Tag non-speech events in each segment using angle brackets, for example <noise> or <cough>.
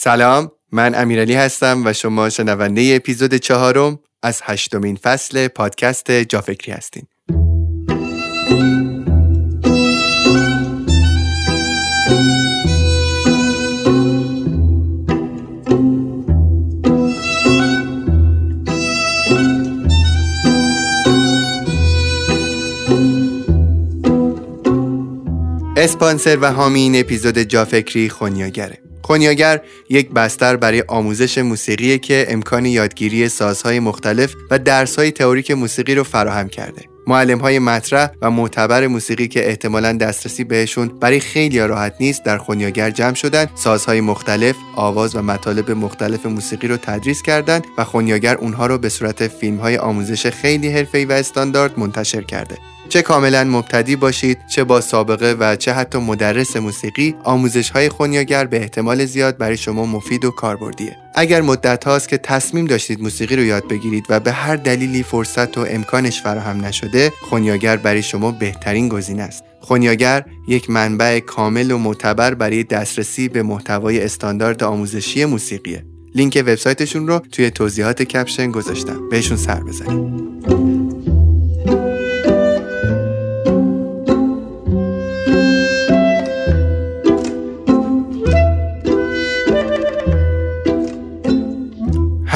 سلام من امیرعلی هستم و شما شنونده اپیزود چهارم از هشتمین فصل پادکست جافکری هستین. اسپانسر و حامی اپیزود جافکری خونیاگره. خونیاگر یک بستر برای آموزش موسیقی که امکان یادگیری سازهای مختلف و درسهای تئوریک موسیقی رو فراهم کرده. معلم های مطرح و معتبر موسیقی که احتمالا دسترسی بهشون برای خیلی راحت نیست در خونیاگر جمع شدن سازهای مختلف آواز و مطالب مختلف موسیقی رو تدریس کردند و خونیاگر اونها رو به صورت فیلم های آموزش خیلی حرفه‌ای و استاندارد منتشر کرده چه کاملا مبتدی باشید چه با سابقه و چه حتی مدرس موسیقی آموزش های خونیاگر به احتمال زیاد برای شما مفید و کاربردیه. اگر مدت هاست که تصمیم داشتید موسیقی رو یاد بگیرید و به هر دلیلی فرصت و امکانش فراهم نشده خونیاگر برای شما بهترین گزینه است. خونیاگر یک منبع کامل و معتبر برای دسترسی به محتوای استاندارد آموزشی موسیقیه. لینک وبسایتشون رو توی توضیحات کپشن گذاشتم. بهشون سر بزنید.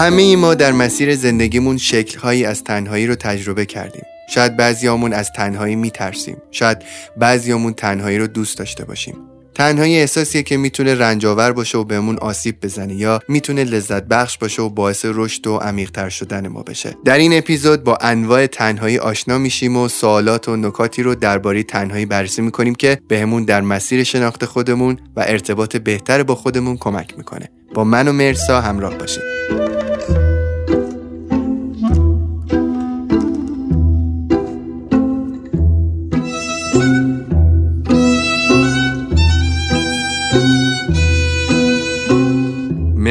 همه ما در مسیر زندگیمون شکلهایی از تنهایی رو تجربه کردیم. شاید بعضیامون از تنهایی میترسیم. شاید بعضیامون تنهایی رو دوست داشته باشیم. تنهایی احساسیه که می‌تونه رنجاور باشه و بهمون آسیب بزنه یا می‌تونه لذت بخش باشه و باعث رشد و عمیقتر شدن ما بشه. در این اپیزود با انواع تنهایی آشنا میشیم و سوالات و نکاتی رو درباره تنهایی بررسی می‌کنیم که بهمون در مسیر شناخت خودمون و ارتباط بهتر با خودمون کمک می‌کنه. با من و مرسا همراه باشید.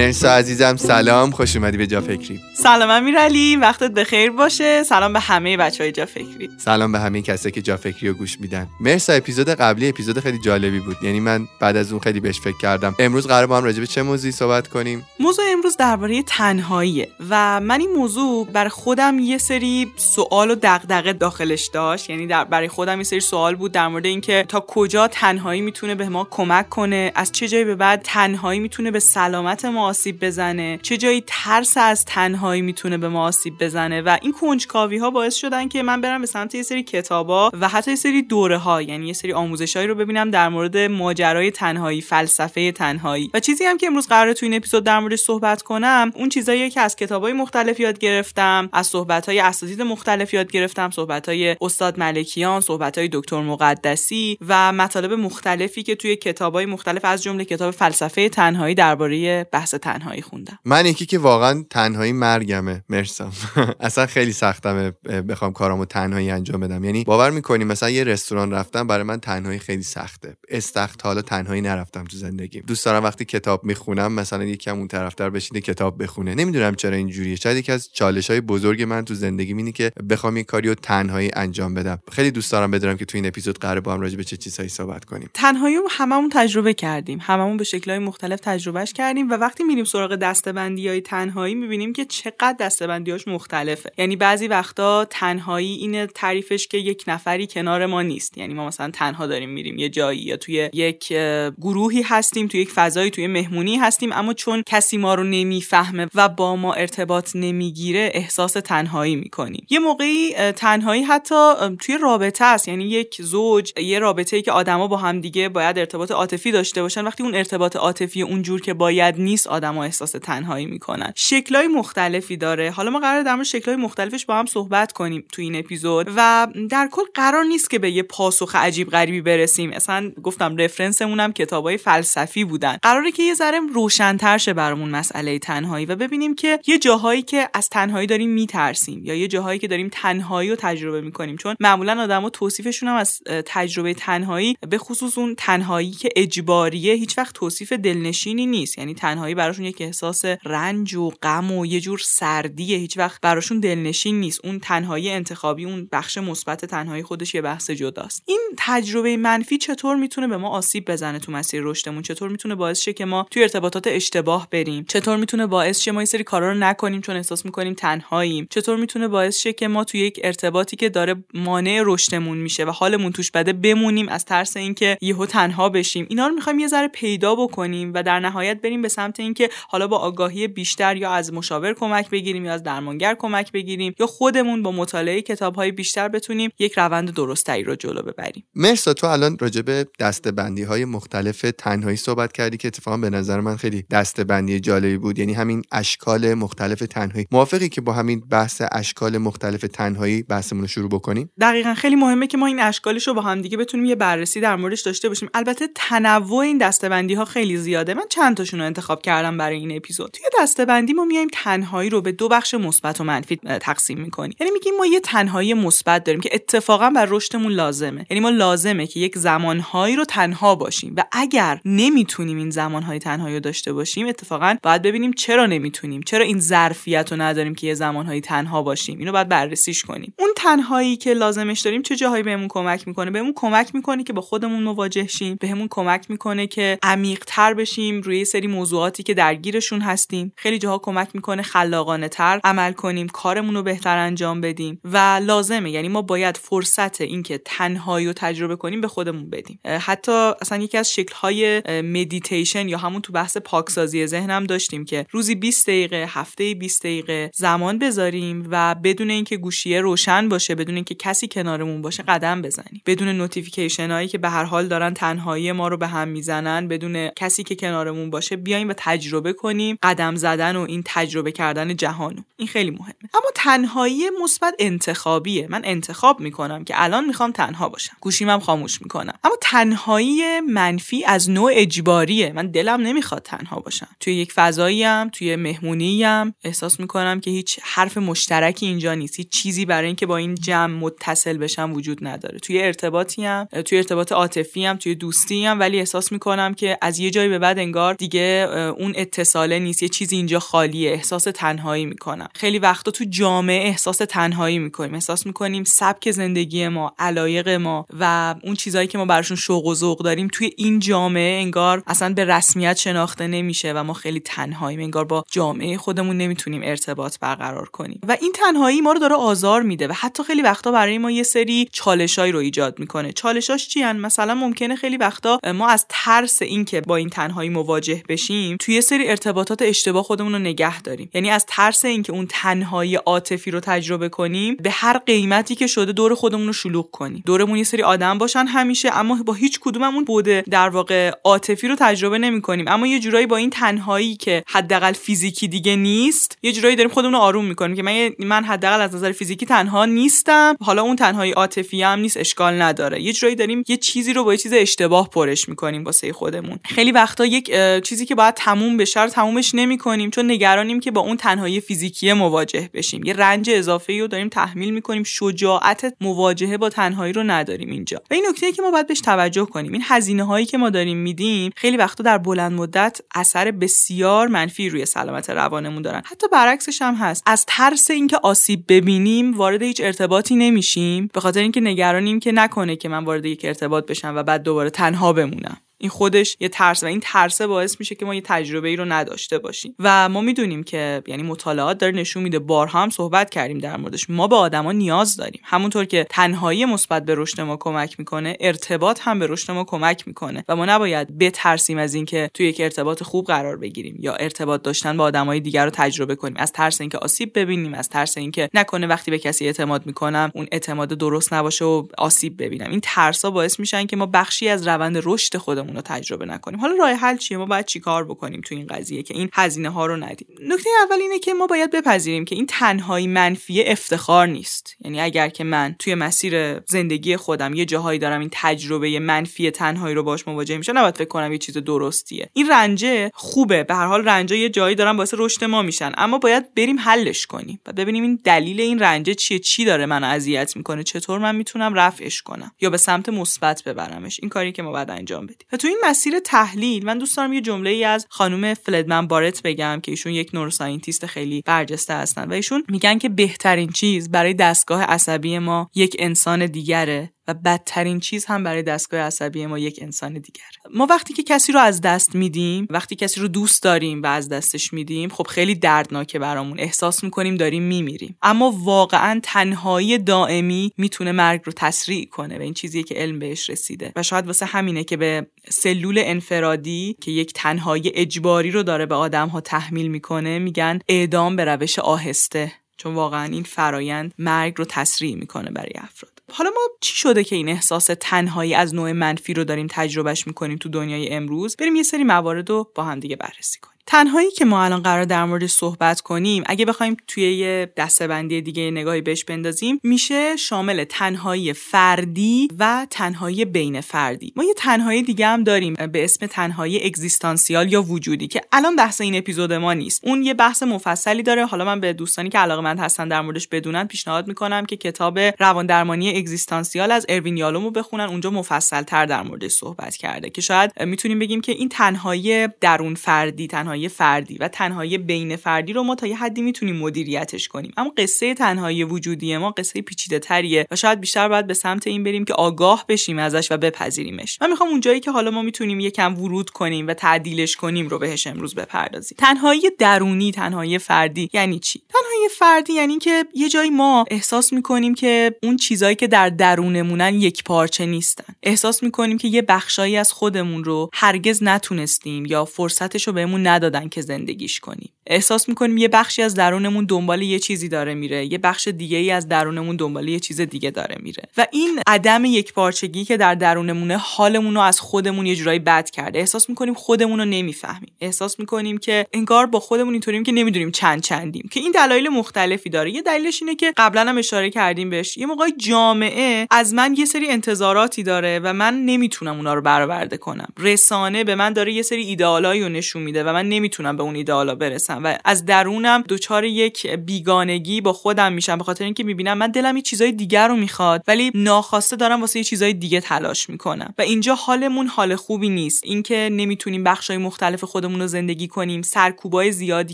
مرسا عزیزم سلام. خوش اومدی به جا فکری. سلام امیرعلی وقتت بخیر باشه. سلام به همه بچه های جا فکری. سلام به همه کسایی که جا فکری رو گوش میدن. مرسا اپیزود قبلی اپیزود خیلی جالبی بود. یعنی من بعد از اون خیلی بهش فکر کردم. امروز قرار با هم راجع به چه موضوعی صحبت کنیم؟ موضوع امروز درباره تنهاییه و من این موضوع بر خودم یه سری سوال و دغدغه داخلش داشت. یعنی در برای خودم یه سری سوال بود در مورد اینکه تا کجا تنهایی می‌تونه به ما کمک کنه از چه جایی به بعد تنهایی می‌تونه به سلامت ما آسیب بزنه. چه جایی ترس از تنهایی می‌تونه به ما آسیب بزنه. و این کنجکاوی ها باعث شدن که من برم به سمت یه سری کتابا و حتی یه سری دوره ها یعنی یه سری آموزشهایی رو ببینم در مورد ماجرای تنهایی فلسفه تنهایی. و چیزی هم که امروز قراره تو این اپیزود در موردش صحبت کنم اون چیزایی که از کتابای مختلف یاد گرفتم از صحبت های اساتید مختلف یاد گرفتم صحبت های استاد ملکیان صحبت های دکتر مقدسی و مطالب مختلفی که توی کتابای مختلف از جمله کتاب فلسفه تنهایی درباره بحث تنهایی خوندم. من یکی که واقعا تنهایی مرگمه. مرسام <laughs> اصلا خیلی سختمه بخوام کارامو تنهایی انجام بدم. یعنی باور می‌کنی مثلا یه رستوران رفتم برای من تنهایی خیلی سخته. استخت حالا تنهایی نرفتم تو زندگی دوست دارم وقتی کتاب می‌خونم مثلا یکم اون طرفدار بشینه کتاب بخونه. نمی‌دونم چرا اینجوریه. شاید یکی از چالش های بزرگ من تو زندگی اینه که بخوام این کاریو تنهایی انجام بدم. خیلی دوست دارم بدونم که تو این اپیزود قرار با هم راجع به چه چیزهایی صحبت کنیم. تنهایی هممون تجربه کردیم. هممون به شکل‌های مختلف تجربهش کردیم و وقتی میریم سراغ دستبندی های تنهایی می‌بینیم که چقدر دستبندیاش مختلفه. یعنی بعضی وقتا تنهایی این تعریفش که یک نفری کنار ما نیست. یعنی ما مثلا تنها داریم میریم یه جایی یا توی یک گروهی هستیم توی یک فضایی توی مهمونی هستیم اما چون کسی ما رو نمی‌فهمه و با ما ارتباط نمی‌گیره احساس تنهایی می‌کنیم. یه موقعی تنهایی حتی توی رابطه است. یعنی یک زوج یه رابطه ای که آدما با هم دیگه باید ارتباط عاطفی داشته باشن. وقتی اون ارتباط عاطفی اونجور که باید نیست آدما احساس تنهایی می‌کنن. شکلای مختلفی داره. حالا ما قرار در مورد شکلای مختلفش با هم صحبت کنیم تو این اپیزود. و در کل قرار نیست که به یه پاسخ عجیب غریبی برسیم. اصلا گفتم رفرنسمونم کتابای فلسفی بودن. قراره که یه ذره روشنتر شه برامون مسئله تنهایی و ببینیم که یه جاهایی که از تنهایی داریم میترسیم یا یه جاهایی که داریم تنهایی رو تجربه می‌کنیم. چون معمولا آدما توصیفشون هم از تجربه تنهایی به خصوص اون تنهایی که اجباریه هیچ وقت توصیف دلنشینی نیست. یعنی تنهایی براشون یک احساس رنج و غم و یه جور سردیه. هیچ وقت براشون دلنشین نیست. اون تنهایی انتخابی اون بخش مثبت تنهایی خودش یه بحث جداست. این تجربه منفی چطور می‌تونه به ما آسیب بزنه تو مسیر رشدمون؟ چطور می‌تونه باعث شه که ما توی ارتباطات اشتباه بریم؟ چطور می‌تونه باعث شه ما یه سری کارا رو نکنیم چون احساس می‌کنیم تنهاییم؟ چطور می‌تونه باعث شه که ما توی یک ارتباطی که داره مانع رشدمون میشه و حالمون توش بده بمونیم از ترس اینکه یهو تنها بشیم؟ اینا رو می‌خوایم یه ذره پیدا بکنیم و در نهایت بریم به سمت اینکه حالا با آگاهی بیشتر یا از مشاور کمک بگیریم یا از درمانگر کمک بگیریم یا خودمون با مطالعه کتابهای بیشتر بتونیم یک روند درستری رو جلو ببریم. مرسا تو الان راجع به دستبندی های مختلف تنهایی صحبت کردی که اتفاقا به نظر من خیلی دستبندی جالبی بود. یعنی همین اشکال مختلف تنهایی. موافقی که با همین بحث اشکال مختلف تنهایی بحثمون رو شروع بکنیم؟ دقیقا خیلی مهمه که ما این اشکالش رو با هم دیگه بتونیم یه بررسی در موردش داشته باشیم. البته تنوع این دستبندی ها خیلی زیاده. من چند تاشون رو انتخاب کردم. برای این اپیزود. توی دستبندی ما میایم تنهایی رو به دو بخش مثبت و منفی تقسیم می‌کنیم. یعنی میگیم ما یه تنهایی مثبت داریم که اتفاقا بر رشدمون لازمه. یعنی ما لازمه که یک زمانهایی رو تنها باشیم. و اگر نمی‌تونیم این زمانهای تنهایی رو داشته باشیم اتفاقا باید ببینیم چرا نمی‌تونیم چرا این ظرفیت رو نداریم که یه زمانهایی تنها باشیم. اینو باید بررسیش کنیم. اون تنهایی که لازمش داریم چه جاهایی بهمون کمک می‌کنه؟ بهمون کمک می‌کنه که با خودمون مواجه شیم. بهمون کمک می‌کنه که عمیق تر بشیم. رو یه سری موضوعاتی درگیرشون هستیم. خیلی جاها کمک می‌کنه خلاقانه تر عمل کنیم کارمون رو بهتر انجام بدیم و لازمه. یعنی ما باید فرصت اینکه تنهایی رو تجربه کنیم به خودمون بدیم. حتی اصلا یکی از شکل‌های مدیتیشن یا همون تو بحث پاکسازی ذهنم داشتیم که روزی 20 دقیقه هفته 20 دقیقه زمان بذاریم و بدون اینکه گوشیه روشن باشه بدون اینکه کسی کنارمون باشه قدم بزنیم. بدون notification هایی که به هر حال دارن تنهایی ما رو به هم می‌زنن بدون کسی که کنارمون باشه بیایم و تجربه کنیم قدم زدن و این تجربه کردن جهانو این خیلی مهمه. اما تنهایی مثبت انتخابیه. من انتخاب می‌کنم که الان می‌خوام تنها باشم. گوشیمم خاموش می‌کنم. اما تنهایی منفی از نوع اجباریه. من دلم نمی‌خواد تنها باشم. توی یک فضایی هم توی مهمونی هم احساس می‌کنم که هیچ حرف مشترکی اینجا نیست. هیچ چیزی برای اینکه با این جمع متصل بشم وجود نداره. توی ارتباطی هم توی ارتباط عاطفی هم توی دوستی هم ولی احساس می‌کنم که از یه جایی به بعد انگار دیگه اون اتصاله نیست یه چیزی اینجا خالیه احساس تنهایی می‌کنم. خیلی وقتا تو جامعه احساس تنهایی می‌کنیم. احساس می‌کنیم سبک زندگی ما علایق ما و اون چیزایی که ما براشون شوق و ذوق داریم توی این جامعه انگار اصلا به رسمیت شناخته نمیشه و ما خیلی تنهاییم انگار با جامعه خودمون نمی‌تونیم ارتباط برقرار کنیم. و این تنهایی ما رو داره آزار میده و حتی خیلی وقتا برای ما یه سری چالشایی رو ایجاد می‌کنه. چالشاش چی هن؟ مثلا ممکنه خیلی وقتا ما از ترس اینکه با این تنهایی مواجه بشیم توی یه سری ارتباطات اشتباه خودمون رو نگه داریم. یعنی از ترس اینکه اون تنهایی عاطفی رو تجربه کنیم به هر قیمتی که شده دور خودمون رو شلوغ کنیم. دورمون یه سری آدم باشن همیشه اما با هیچ کدوممون بوده در واقع عاطفی رو تجربه نمی کنیم. اما یه جورایی با این تنهایی که حداقل فیزیکی دیگه نیست یه جورایی داریم خودمون رو آروم می‌کنیم که من من حداقل از نظر فیزیکی تنها نیستم. حالا اون تنهایی عاطفی هم نیست اشکال نداره. یه جورایی داریم یه چیزی رو با یه چیز اشتباه پرش می‌کنیم واسه خودمون. خیلی وقتا یک چیزی که باید بشه رو تمومش نمی‌کنیم چون نگرانیم که با اون تنهایی فیزیکی مواجه بشیم. یه رنج اضافه رو داریم تحمیل می‌کنیم شجاعت مواجهه با تنهایی رو نداریم اینجا. و این نکته که ما باید بهش توجه کنیم این هزینه هایی که ما داریم میدیم خیلی وقتا در بلند مدت اثر بسیار منفی روی سلامت روانمون دارن. حتی برعکسش هم هست. از ترس اینکه آسیب ببینیم وارد هیچ ارتباطی نمیشیم. به خاطر اینکه نگرانیم که نکنه که من وارد یک ارتباط بشم و بعد دوباره تنها بمونم. این خودش یه ترس و این ترسه باعث میشه که ما یه تجربه ای رو نداشته باشیم. و ما می‌دونیم که یعنی مطالعات داره نشون میده بارها هم صحبت کردیم در موردش. ما به آدما نیاز داریم. همونطور که تنهایی مثبت به رشد ما کمک می‌کنه ارتباط هم به رشد ما کمک می‌کنه. و ما نباید بترسیم از اینکه توی یک ارتباط خوب قرار بگیریم یا ارتباط داشتن با آدمای دیگر رو تجربه کنیم. از ترس اینکه آسیب ببینیم از ترس اینکه نکنه وقتی به کسی اعتماد می‌کنم اون اعتماد درست نباشه و آسیب ببینم. این ترسا باعث میشن که ما بخشی از روند رشد خودمون رو تجربه نکنیم. حالا راه حل چیه؟ ما باید چیکار بکنیم تو این قضیه که این هزینه ها رو ندیم؟ نکته اول اینه که ما باید بپذیریم که این تنهایی منفی افتخار نیست. یعنی اگر که من توی مسیر زندگی خودم یه جاهایی دارم این تجربه منفی تنهایی رو باش مواجه میشم نباید فکر کنم یه چیز درستیه. این رنجه خوبه. به هر حال رنجه یه جایی دارن باعث رشد ما میشن. اما باید بریم حلش کنیم و ببینیم این دلیل این رنجه چیه چی داره منو اذیت می‌کنه چطور من می‌تونم رفعش کنم یا به سمت مثبت ببرمش. این کاری که ما باید انجام بدیم. تو این مسیر تحلیل من دوست دارم یه جمله ای از خانم فلدمن بارت بگم که ایشون یک نوروساینتیست خیلی برجسته هستن و ایشون میگن که بهترین چیز برای دستگاه عصبی ما یک انسان دیگره. و بدترین چیز هم برای دستگاه عصبی ما یک انسان دیگر. ما وقتی که کسی رو از دست میدیم وقتی کسی رو دوست داریم و از دستش میدیم خب خیلی دردناکه برامون. احساس می‌کنیم داریم میمیریم. اما واقعا تنهایی دائمی می‌تونه مرگ رو تسریع کنه و این چیزیه که علم بهش رسیده. و شاید واسه همینه که به سلول انفرادی که یک تنهایی اجباری رو داره به آدم ها تحمیل می‌کنه میگن اعدام به روش آهسته. چون واقعا این فرایند مرگ رو تسریع می‌کنه برای افراد. حالا ما چی شده که این احساس تنهایی از نوع منفی رو داریم تجربهش می‌کنیم تو دنیای امروز؟ بریم یه سری موارد رو با هم دیگه بررسی کنیم. تنهایی که ما الان قرار در مورد صحبت کنیم اگه بخوایم توی یه دستبندی دیگه نگاهی بهش بندازیم میشه شامل تنهایی فردی و تنهایی بین فردی. ما یه تنهایی دیگه هم داریم به اسم تنهایی اگزیستانسیال یا وجودی که الان بحث این اپیزود ما نیست. اون یه بحث مفصلی داره. حالا من به دوستانی که علاقه مند هستن در موردش بدونن پیشنهاد می‌کنم که کتاب روان درمانی اگزیستانسیال از اروین یالومو بخونن. اونجا مفصل تر در موردش صحبت کرده که شاید می‌تونیم بگیم که این تنهایی درون فردی تنهایی تنهایی فردی و تنهایی بین فردی رو ما تا یه حدی می‌تونیم مدیریتش کنیم. اما قصه تنهایی وجودی ما قصه پیچیده تریه و شاید بیشتر باید به سمت این بریم که آگاه بشیم ازش و بپذیریمش. من می‌خوام اونجایی که حالا ما می‌تونیم یکم ورود کنیم و تعدیلش کنیم رو بهش امروز بپردازیم. تنهایی درونی تنهایی فردی یعنی چی؟ تنهایی فردی یعنی که یه جایی ما احساس می‌کنیم که اون چیزایی که در درونمونن یک پارچه نیستن. احساس می‌کنیم که یه بخشایی از خودمون رو هرگز نتونستیم یا فرصتش رو بهمون ندادن که زندگیش کنیم. احساس می‌کنیم یه بخشی از درونمون دنبال یه چیزی داره میره یه بخش دیگه ای از درونمون دنبال یه چیز دیگه داره میره. و این عدم یک پارچگی که در درونمونه حالمون رو از خودمون یه جورایی بد کرده. احساس می‌کنیم خودمون رو نمی‌فهمیم. احساس می‌کنیم که انگار با خودمون اینطوریم که نمی‌دونیم چند چندیم. که این دلایل مختلفی داره. یه دلیلش اینه که قبلا هم اشاره کردیم بهش. یه موقع جامعه از من یه سری انتظاراتی داره و من نمی‌تونم اونا رو برآورده کنم. رسانه به من داره یه سری ایدئالایی رو نشون میده و من نمی‌تونم به اون ایدئالا برسم و از درونم دچار یک بیگانگی با خودم میشم به خاطر اینکه می‌بینم من دلم یه چیزای دیگر رو می‌خواد ولی ناخواسته دارم واسه یه چیزای دیگه تلاش می‌کنم. و اینجا حالمون حال خوبی نیست. اینکه نمی‌تونیم بخشای مختلف خودمون رو زندگی کنیم سرکوبای زیادی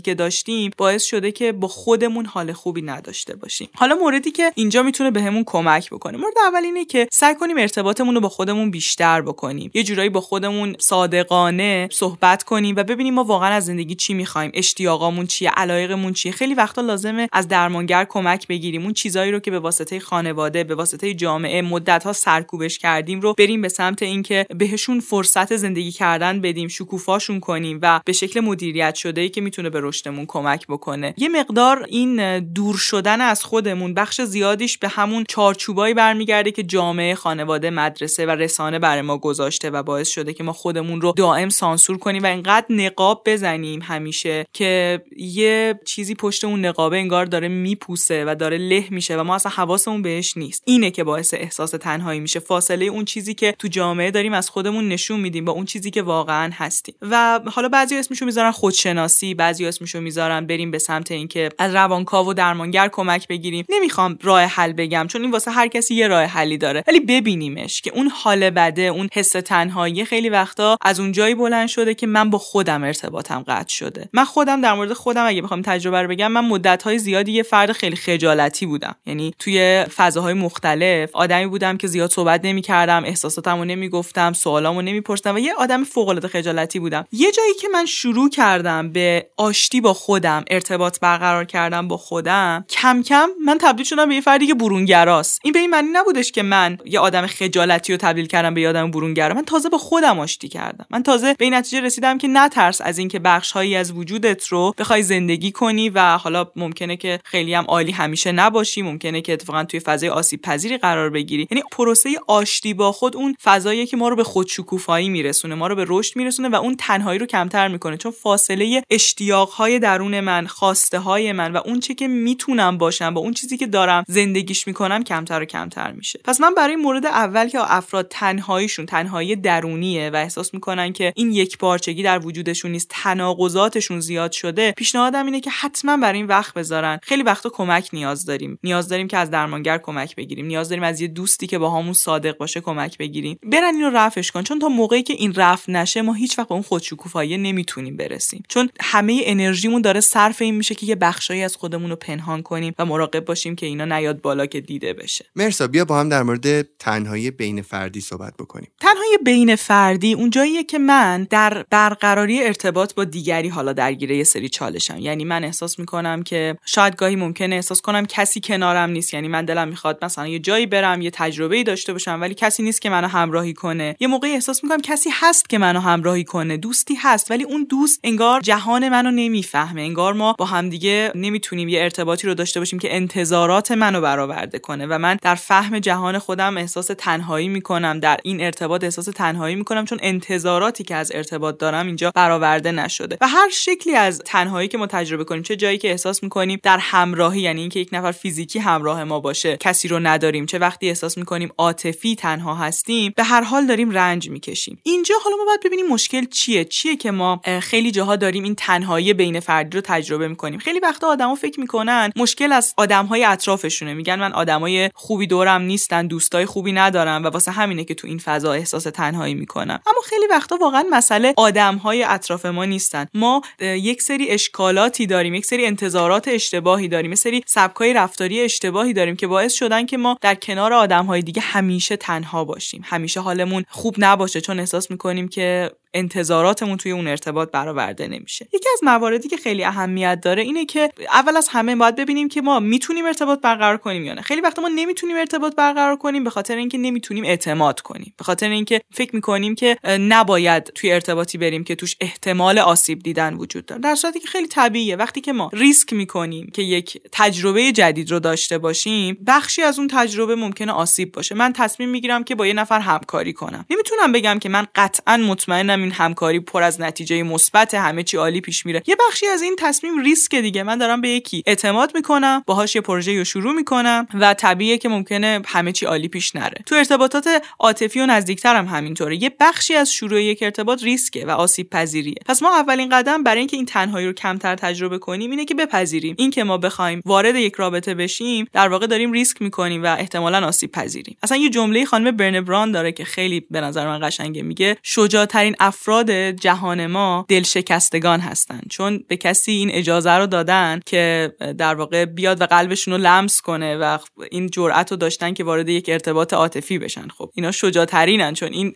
که داشتیم باعث شده که با خودمون حال خوبی نداشته باشیم. حالا موردی که اینجا می‌تونه بهمون کمک بکنه. مورد اول اینه که سعی کنیم ارتباطمون رو با خودمون بیشتر بکنیم. یه جورایی با خودمون صادقانه صحبت کنیم و ببینیم ما واقعا از زندگی چی می‌خوایم؟ اشتیاقامون چیه؟ علایقمون چیه؟ خیلی وقتا لازمه از درمانگر کمک بگیریم. اون چیزایی رو که به واسطه خانواده به واسطه جامعه مدت ها سرکوبش کردیم رو بریم به سمت اینکه بهشون فرصت زندگی کردن بدیم شکوفاشون کنیم و به شکل مدیریت شده ای که می‌تونه به رشدمون کمک بکنه. یه مقدار این دور شدن از خودمون بخش زیادیش به همون چارچوبایی برمیگرده که جامعه خانواده مدرسه و رسانه برای ما گذاشته و باعث شده که ما خودمون رو دائم سانسور کنیم و اینقدر نقاب بزنیم همیشه که یه چیزی پشت اون نقابه انگار داره میپوسه و داره له میشه و ما اصلا حواسمون بهش نیست. اینه که باعث احساس تنهایی میشه. فاصله اون چیزی که تو جامعه داریم از خودمون نشون میدیم با اون چیزی که واقعا هستیم. و حالا بعضی اسمشو می‌ذارن خودشناسی بعضی اسمشو می‌ذارن بریم به سمت اینکه از روانکاو و درمانگر کمک بگیریم. نمی‌خوام راه حل بگم چون این واسه هر کسی یه راه حلی داره. ولی ببینیمش که اون حال بده اون حس تنهایی خیلی وقتا از اون جایی بلند شده که من با خودم ارتباطم قطع شده. من خودم در مورد خودم اگه بخوام تجربه رو بگم من مدت های زیادی یه فرد خیلی خجالتی بودم. یعنی توی فضاهای مختلف آدمی بودم که زیاد صحبت نمی‌کردم احساساتمو نمی‌گفتم سوالامو نمیپرسیدم و یه آدم فوق العاده خجالتی بودم. یه جایی که من شروع کردم به آشتی با خودم ارتباط برقرار کردم با خودم کم کم من تبدیل شدم به یه فردی که برونگراست. این به این معنی نبودش که من یه آدم خجالتی رو تبدیل کردم به یه آدم برونگرا. من تازه با خودم آشتی کردم. من تازه به این نتیجه رسیدم که نترس از اینکه بخش هایی از وجودت رو بخوای زندگی کنی و حالا ممکنه که خیلی هم عالی همیشه نباشی ممکنه که اتفاقا توی فضای آسیب پذیری قرار بگیری. یعنی پروسه آشتی با خود اون فضایی که ما رو به خودشکوفایی میرسونه ما رو به رشد میرسونه و اون تنهایی رو کمتر می‌کنه. چون فاصله اشتیاق های درون من خواسته های من و اون چه که می‌تونم باشم با اون چیزی که دارم زندگیش می‌کنم کمتر و کمتر میشه. پس من برای مورد اول که افراد تنهاییشون تنهایی درونیه و احساس می‌کنن که این یک پارچگی در وجودشون نیست تناقضاتشون زیاد شده پیشنهادم اینه که حتما برای این وقت بذارن. خیلی وقتا کمک نیاز داریم. نیاز داریم که از درمانگر کمک بگیریم. نیاز داریم از یه دوستی که با همون صادق باشه کمک بگیریم. برن اینو رفعش کن. چون تا موقعی که این رفع نشه ما هیچ وقت به اون خودشکوفایی نمی‌تونیم برسیم. چون همه انرژیمون داره صرف این میشه که یه بخشایی از خودمون رو پنهان کنیم و مراقب باشیم که اینا نیاد بالا که دیده بشه. مرسا بیا با هم در مورد تنهایی بین فردی صحبت بکنیم. تنهایی بین فردی اون جاییه که من در برقراری ارتباط با دیگری حالا درگیره یه سری چالشم یعنی من احساس می‌کنم که شاید گاهی ممکنه احساس کنم کسی کنارم نیست. یعنی من دلم می‌خواد مثلا یه جایی برم یه تجربه ای داشته باشم ولی کسی نیست که منو همراهی کنه. یه موقعی احساس می‌کنم کسی هست که منو همراهی کنه دوستی هست ولی اون دوست انگار جهان منو نمی‌فهمه. انگار ما با همدیگه نمی‌تونیم یه ارتباطی رو داشته باشیم که انتظارات منو برآورده کنه. و من در فهم جهان خودم احساس تنهایی می‌کنم. در این ارتباط احساس تنهایی می‌کنم چون انتظاراتی که از ارتباط دارم اینجا برآورده نشده. و هر شکلی از تنهایی که ما تجربه کنیم چه جایی که احساس می‌کنیم در همراهی یعنی اینکه یک نفر فیزیکی همراه ما باشه کسی رو نداریم چه وقتی احساس می‌کنیم عاطفی تنها هستیم به هر حال داریم رنج می‌کشیم. اینجا حالا ما باید ببینیم مشکل چیه؟ چیه که ما خیلی جاها داریم این تنهایی بین فردی رو تجربه می‌کنیم. خیلی وقتا آدما فکر می‌کنن مشکل از آدمهای اطرافشونه. میگن من آدمای خوبی دورم نیستن دوستای خوبی ندارم و واسه همینه که تو این فضا احساس تنهایی می‌کنم. اما خیلی وقتا واقعا مسئله آدمهای اطراف ما نیستن. ما یک سری اشکالاتی داریم یک سری انتظارات اشتباهی داریم یک سری سبکای رفتاری اشتباهی داریم که باعث شدن که ما در کنار آدمهای دیگه همیشه تنها باشیم. همیشه حالمون خوب نباشه چون احساس می‌کنیم که انتظاراتمون توی اون ارتباط برآورده نمیشه. یکی از مواردی که خیلی اهمیت داره اینه که اول از همه باید ببینیم که ما می‌تونیم ارتباط برقرار کنیم یا نه. خیلی وقتا ما نمی‌تونیم ارتباط برقرار کنیم به خاطر اینکه نمی‌تونیم اعتماد کنیم. به خاطر اینکه فکر می‌کنیم که نباید توی ارتباطی بریم که توش احتمال آسیب دیدن وجود داره. در صورتی که خیلی طبیعیه. وقتی که ما ریسک می‌کنیم که یک تجربه جدید رو داشته باشیم بخشی از اون تجربه ممکنه آسیب باشه. من تصمیم می‌گیرم که با یه نفر همکاری کنم. نمی‌تونم بگم که من قطعا مطمئنم این همکاری پر از نتیجه مثبت همه چی عالی پیش میره. یه بخشی از این تصمیم ریسک دیگه. من دارم به یکی اعتماد می‌کنم باهاش یه پروژه رو شروع می‌کنم و طبیعیه که ممکنه همه چی عالی پیش نره. تو ارتباطات عاطفی و نزدیکتر هم همینطوره. یه بخشی از شروع یک ارتباط ریسکه و آسیب پذیریه پس ما اولین قدم برای اینکه این تنهایی رو کمتر تجربه کنیم اینه که بپذیریم. اینکه ما بخوایم وارد یک رابطه بشیم در واقع داریم ریسک می‌کنیم و احتمالا آسیب پذیریم اصلا یه جمله خانم برنبران داره که خیلی به نظر من قشنگه. میگه شجاعترین افراد جهان ما دلشکستگان هستن. چون به کسی این اجازه رو دادن که در واقع بیاد و قلبشون رو لمس کنه و این جرأت رو داشتن که وارد یک ارتباط عاطفی بشن. خب اینا شجاعترینن چون این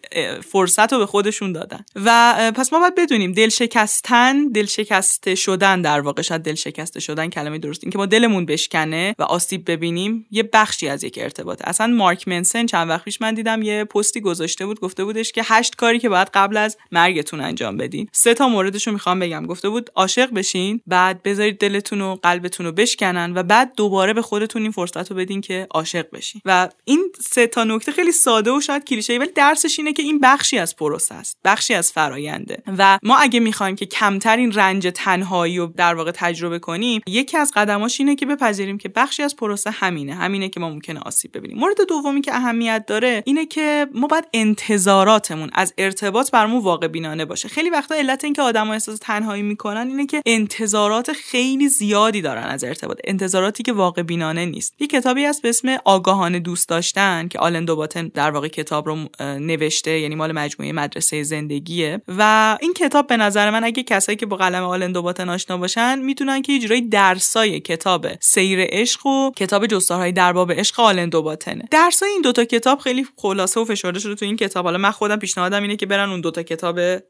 فرصت رو به خودشون دادن. و پس ما باید بدونیم دل شکستن دل شکسته شدن در واقع شاید دل شکسته شدن کلمه درست. این که ما دلمون بشکنه و آسیب ببینیم یه بخشی از یک ارتباطه اصلا مارک منسن چند وقت پیش من دیدم یه پستی گذاشته بود گفته بودش که هشت کاری که باید قبل از مرگتون انجام بدین. سه تا موردش رو می‌خوام بگم. گفته بود عاشق بشین بعد بذارید دلتون و قلبتون رو بشکنن و بعد دوباره به خودتون این فرصت رو بدین که عاشق بشین. و این سه تا نکته خیلی ساده و شاید کلیشه‌ای ولی درسش اینه که این بخشی از پروسه است. بخشی از فراینده و ما اگه می‌خوایم که کمتر این رنج تنهایی رو در واقع تجربه کنیم یکی از قدماش اینه که بپذیریم که بخشی از پروسه همینه. همینه که ما ممکنه آسیب ببینیم. مورد دومی که اهمیت داره اینه که ما باید انتظاراتمون از ارتباط برامون واقع بینانه باشه. خیلی وقتا علت اینکه آدما احساس تنهایی می‌کنن اینه که انتظارات خیلی زیادی دارن از ارتباط. انتظاراتی که واقع بینانه نیست. یه کتابی هست به اسم آگاهانه دوست داشتن که آلن دوباتن در واقع کتاب رو نوشته یعنی مال مجموعه مدرسه زندگیه. و این کتاب به نظر من اگه کسایی که با قلم آلن دوباتن آشنا باشن می‌تونن که یه درسای کتاب سیر عشق و کتاب جستارهای در باب عشق آلن دوباتنه. درسای این دوتا کتاب خیلی خلاصه و فشرده شده تو این کتاب. حالا من خودم پیشنهادم اینه که برن اون دوتا کتاب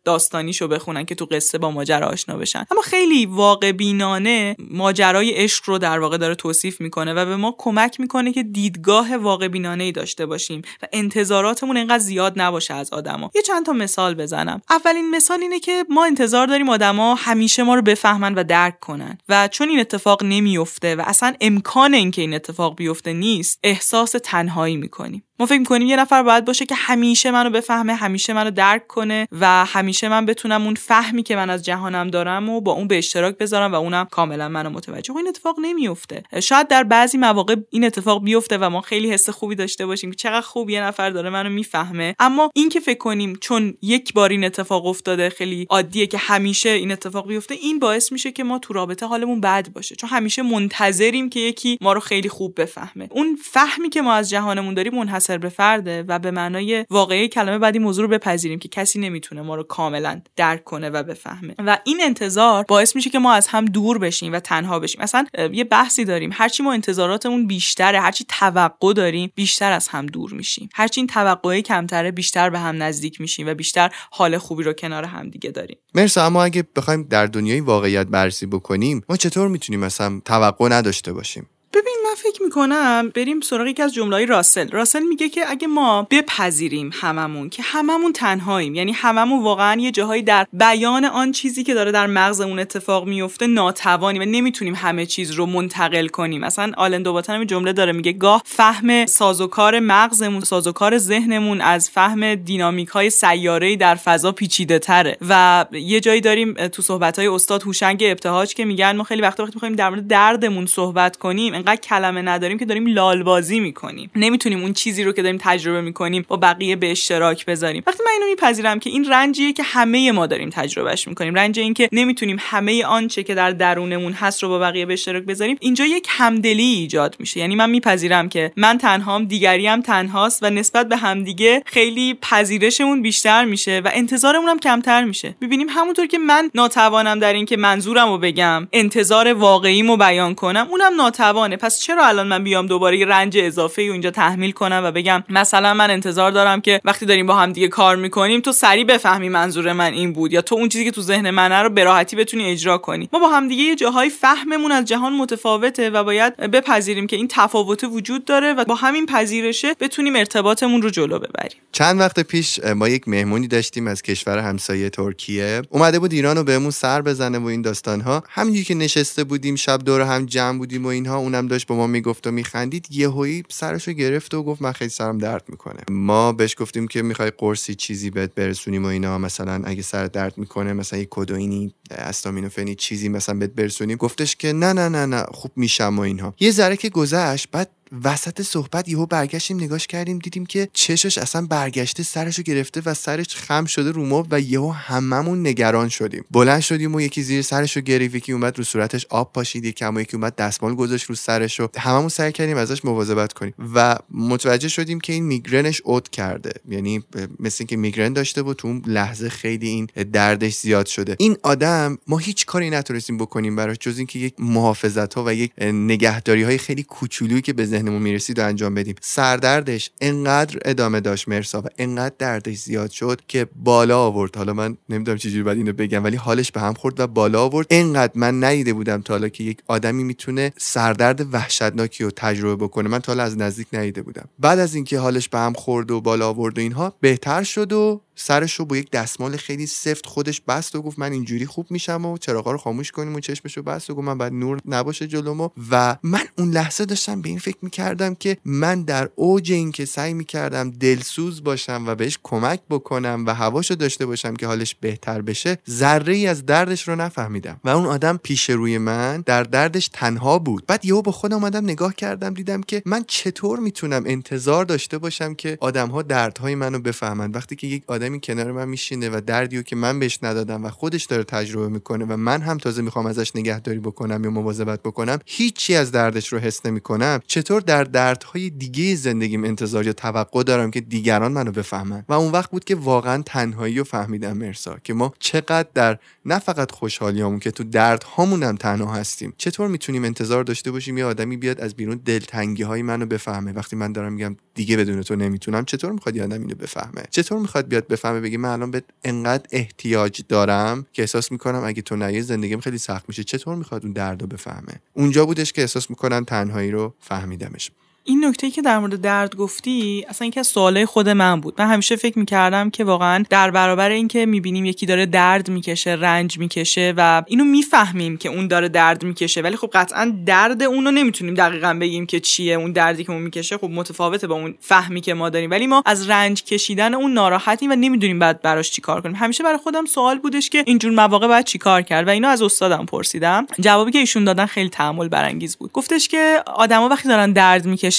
داستانیشو بخونن که تو قصه با ماجرا آشنا بشن. اما خیلی واقع بینانه ماجرای عشق رو در واقع داره توصیف می‌کنه و به ما کمک می‌کنه که دیدگاه واقع بینانه ای داشته باشیم و انتظاراتمون اینقدر زیاد نباشه از آدما. یه چند تا مثال بزنم. اولین مثال اینه که ما انتظار داریم آدما همیشه ما رو بفهمن و درک کنن و چون این اتفاق نمیفته و اصلا امکان اینکه این اتفاق بیفته نیست احساس تنهایی می‌کنیم. ما فکر می‌کنیم یه نفر باید باشه که همیشه منو بفهمه همیشه منو درک کنه و همیشه من بتونم اون فهمی که من از جهانم دارم و با اون به اشتراک بذارم و اونم کاملا منو متوجه. این اتفاق نمیفته شاید در بعضی مواقع این اتفاق بیفته و ما خیلی حس خوبی داشته باشیم که چقدر خوب یه نفر داره منو می‌فهمه. اما این که فکر کنیم چون یک بار این اتفاق افتاده خیلی عادیه که همیشه این اتفاق بیفته این باعث میشه که ما تو رابطه حالمون بد باشه. چون همیشه منتظریم که یکی ما رو خیلی خوب بفهمه. اون فهمی که ما از جهانمون داریم منحصر به فرده و به معنای واقعی کلمه بعدی موضوع رو بپذیریم که کسی نمی‌تونه ما رو کاملا درک کنه و بفهمه. و این انتظار باعث میشه که ما از هم دور بشیم و تنها بشیم. اصلا یه بحثی داریم. هرچی ما انتظاراتمون بیشتره هرچی توقع داریم بیشتر از هم دور میشیم. هرچی این توقعی کمتره بیشتر به هم نزدیک میشیم و بیشتر حال خوبی رو کنار هم دیگه داریم. مرسا اما اگه بخوایم در دنیای واقعیت بررسی بکنیم ما چطور می‌تونیم مثلا توقع نداشته باشیم؟ ببین من فکر می‌کنم بریم سراغ یکی از جملهای راسل. راسل میگه که اگه ما بپذیریم هممون که هممون تنهاییم یعنی هممون واقعا یه جاهایی در بیان آن چیزی که داره در مغزمون اتفاق میفته ناتوانی و نمی‌تونیم همه چیز رو منتقل کنیم. مثلا آلن دوباتن جمله داره میگه گاه فهم سازوکار مغزمون سازوکار ذهنمون از فهم دینامیک های سیاره در فضا پیچیده تره. و یه جایی داریم تو صحبت های استاد هوشنگ ابتهاج که میگن ما خیلی وقتا وقتی می‌خوایم در مورد دردمون صحبت کنیم انقدر کلمه نداریم که داریم لالبازی می‌کنیم. نمی‌تونیم اون چیزی رو که داریم تجربه می‌کنیم با بقیه به اشتراک بذاریم. وقتی من اینو میپذیرم که این رنجیه که همه ما داریم تجربهش می‌کنیم. رنج این که نمی‌تونیم همه آنچه که در درونمون هست رو با بقیه به اشتراک بذاریم اینجا یک همدلی ایجاد میشه. یعنی من میپذیرم که من تنهام دیگری هم تنهاست و نسبت به همدیگه خیلی پذیرشمون بیشتر میشه و انتظارمون هم کمتر میشه. ببینیم همونطور که من ناتوانم در اینکه منظورم رو بگم انتظار واقعیمو بیان کنم اونم ناتوانه پس چرا الان من بیام دوباره یه رنج اضافه ای اینجا تحمیل کنم و بگم مثلا من انتظار دارم که وقتی داریم با هم دیگه کار می‌کنیم تو سریع بفهمی منظور من این بود یا تو اون چیزی که تو ذهن منه رو به راحتی بتونی اجرا کنی. ما با هم دیگه یه جاهای فهممون از جهان متفاوته و باید بپذیریم که این تفاوت وجود داره و با همین پذیرشه بتونیم ارتباطمون رو جلو ببریم. چند وقت پیش ما یک مهمونی داشتیم از کشور همسایه ترکیه. اومده بود ایران رو بهمون سر بزنه و این داستان ها همینجوری که نشسته بودیم شب دور هم جمع بودیم و اینها اونم داشت با ما می‌گفت و میخندید یهویی سرشو گرفت و گفت من خیلی سرم درد می‌کنه. ما بهش گفتیم که می‌خوای قرصی چیزی بهت برسونیم و اینا مثلا اگه سر درد می‌کنه مثلا یه کدوینی استامینوفنی چیزی مثلا بهت برسونیم. گفتش که نه نه نه نه خوب میشم و اینها. یه ذره که گذشت بعد وسط صحبت یهو برگشتیم نگاش کردیم دیدیم که چشش اصلا برگشته سرشو گرفته و سرش خم شده رو مبل و یهو هممون نگران شدیم. بلند شدیم و یکی زیر سرشو گرفت یکی اومد رو صورتش آب پاشید یکی یکی اومد دستمال گذاشت رو سرش و هممون سعی کردیم ازش مواظبت کنیم و متوجه شدیم که این میگرنش اوت کرده. یعنی مثل اینکه میگرن داشته بود تو لحظه خیلی این دردش زیاد شده. این آدم ما هیچ کاری نتونستیم بکنیم براش جز اینکه یک محافظت ها و یک نگهداری های خیلی کوچولویی که به ذهنمون می‌رسید و انجام بدیم. سردردش انقدر ادامه داشت مرسا و انقدر دردش زیاد شد که بالا آورد. حالا من نمی‌دونم چجوری باید اینو بگم ولی حالش به هم خورد و بالا آورد. انقدر من ندیده بودم تا حالا که یک آدمی می‌تونه سردرد وحشتناکی رو تجربه بکنه. من تا حالا از نزدیک ندیده بودم. بعد از اینکه حالش به هم خورد و بالا آورد و اینها بهتر شد و سرش رو با یک دستمال خیلی سفت خودش بست و گفت من اینجوری خوب میشم و چراغا رو خاموش کنیم و چشمش رو بست و گفت من بعد نور نباشه جلومو و من اون لحظه داشتم به این فکر می‌کردم که من در اوج این که سعی می‌کردم دلسوز باشم و بهش کمک بکنم و هواشو داشته باشم که حالش بهتر بشه ذره ای از دردش رو نفهمیدم. و اون آدم پیش روی من در دردش تنها بود. بعد یهو با خودم اومدم نگاه کردم دیدم که من چطور می‌تونم انتظار داشته باشم که آدمها دردهای منو بفهمند. وقتی که یک آدمی کنار من میشینه و دردیو که من بهش ندادم و خودش داره تجربه می‌کنه و من هم تازه می‌خوام ازش نگهداری بکنم یا مواظبت بکنم هیچی از دردش رو حس نمی‌کنم. چطور در دردهای دیگه زندگیم انتظار یا توقع دارم که دیگران منو بفهمن؟ و اون وقت بود که واقعا تنهایی رو فهمیدم مرسا که ما چقدر در نه فقط خوشحالیامون که تو دردهامون هم تنها هستیم. چطور می‌تونیم انتظار داشته باشیم یه آدمی بیاد از بیرون دلتنگی های منو بفهمه؟ وقتی من دارم میگم دیگه بدون تو نمی‌تونم چطور می‌خواد یه آدم اینو بفهمه؟ چطور می‌خواد بیاد بفهمه بگه من الان به انقدر احتیاج دارم که احساس می‌کنم اگه تو نیای زندگیم خیلی سخت میشه. چطور می‌خواد اون دردو بفهمه؟ اونجا بودش که احساس می‌کنم تنهایی رو فهمیدمش. این نکته که در مورد درد گفتی اصلا اینکه از سوالای خود من بود. من همیشه فکر می‌کردم که واقعا در برابر اینکه می‌بینیم یکی داره درد می‌کشه رنج می‌کشه و اینو می‌فهمیم که اون داره درد می‌کشه ولی خب قطعا درد اونو نمی‌تونیم دقیقا بگیم که چیه اون دردی که اون می‌کشه خب متفاوته با اون فهمی که ما داریم. ولی ما از رنج کشیدن اون ناراحتیم و نمی‌دونیم بعد براش چیکار کنیم. همیشه برای خودم سوال بودش که اینجور مواقع باید چیکار کرد و اینو از استادم پرسیدم. جوابی که ایشون دادن خیلی تحمل برانگیز بود. گفتش که آدما وقتی دارن درد می‌کشن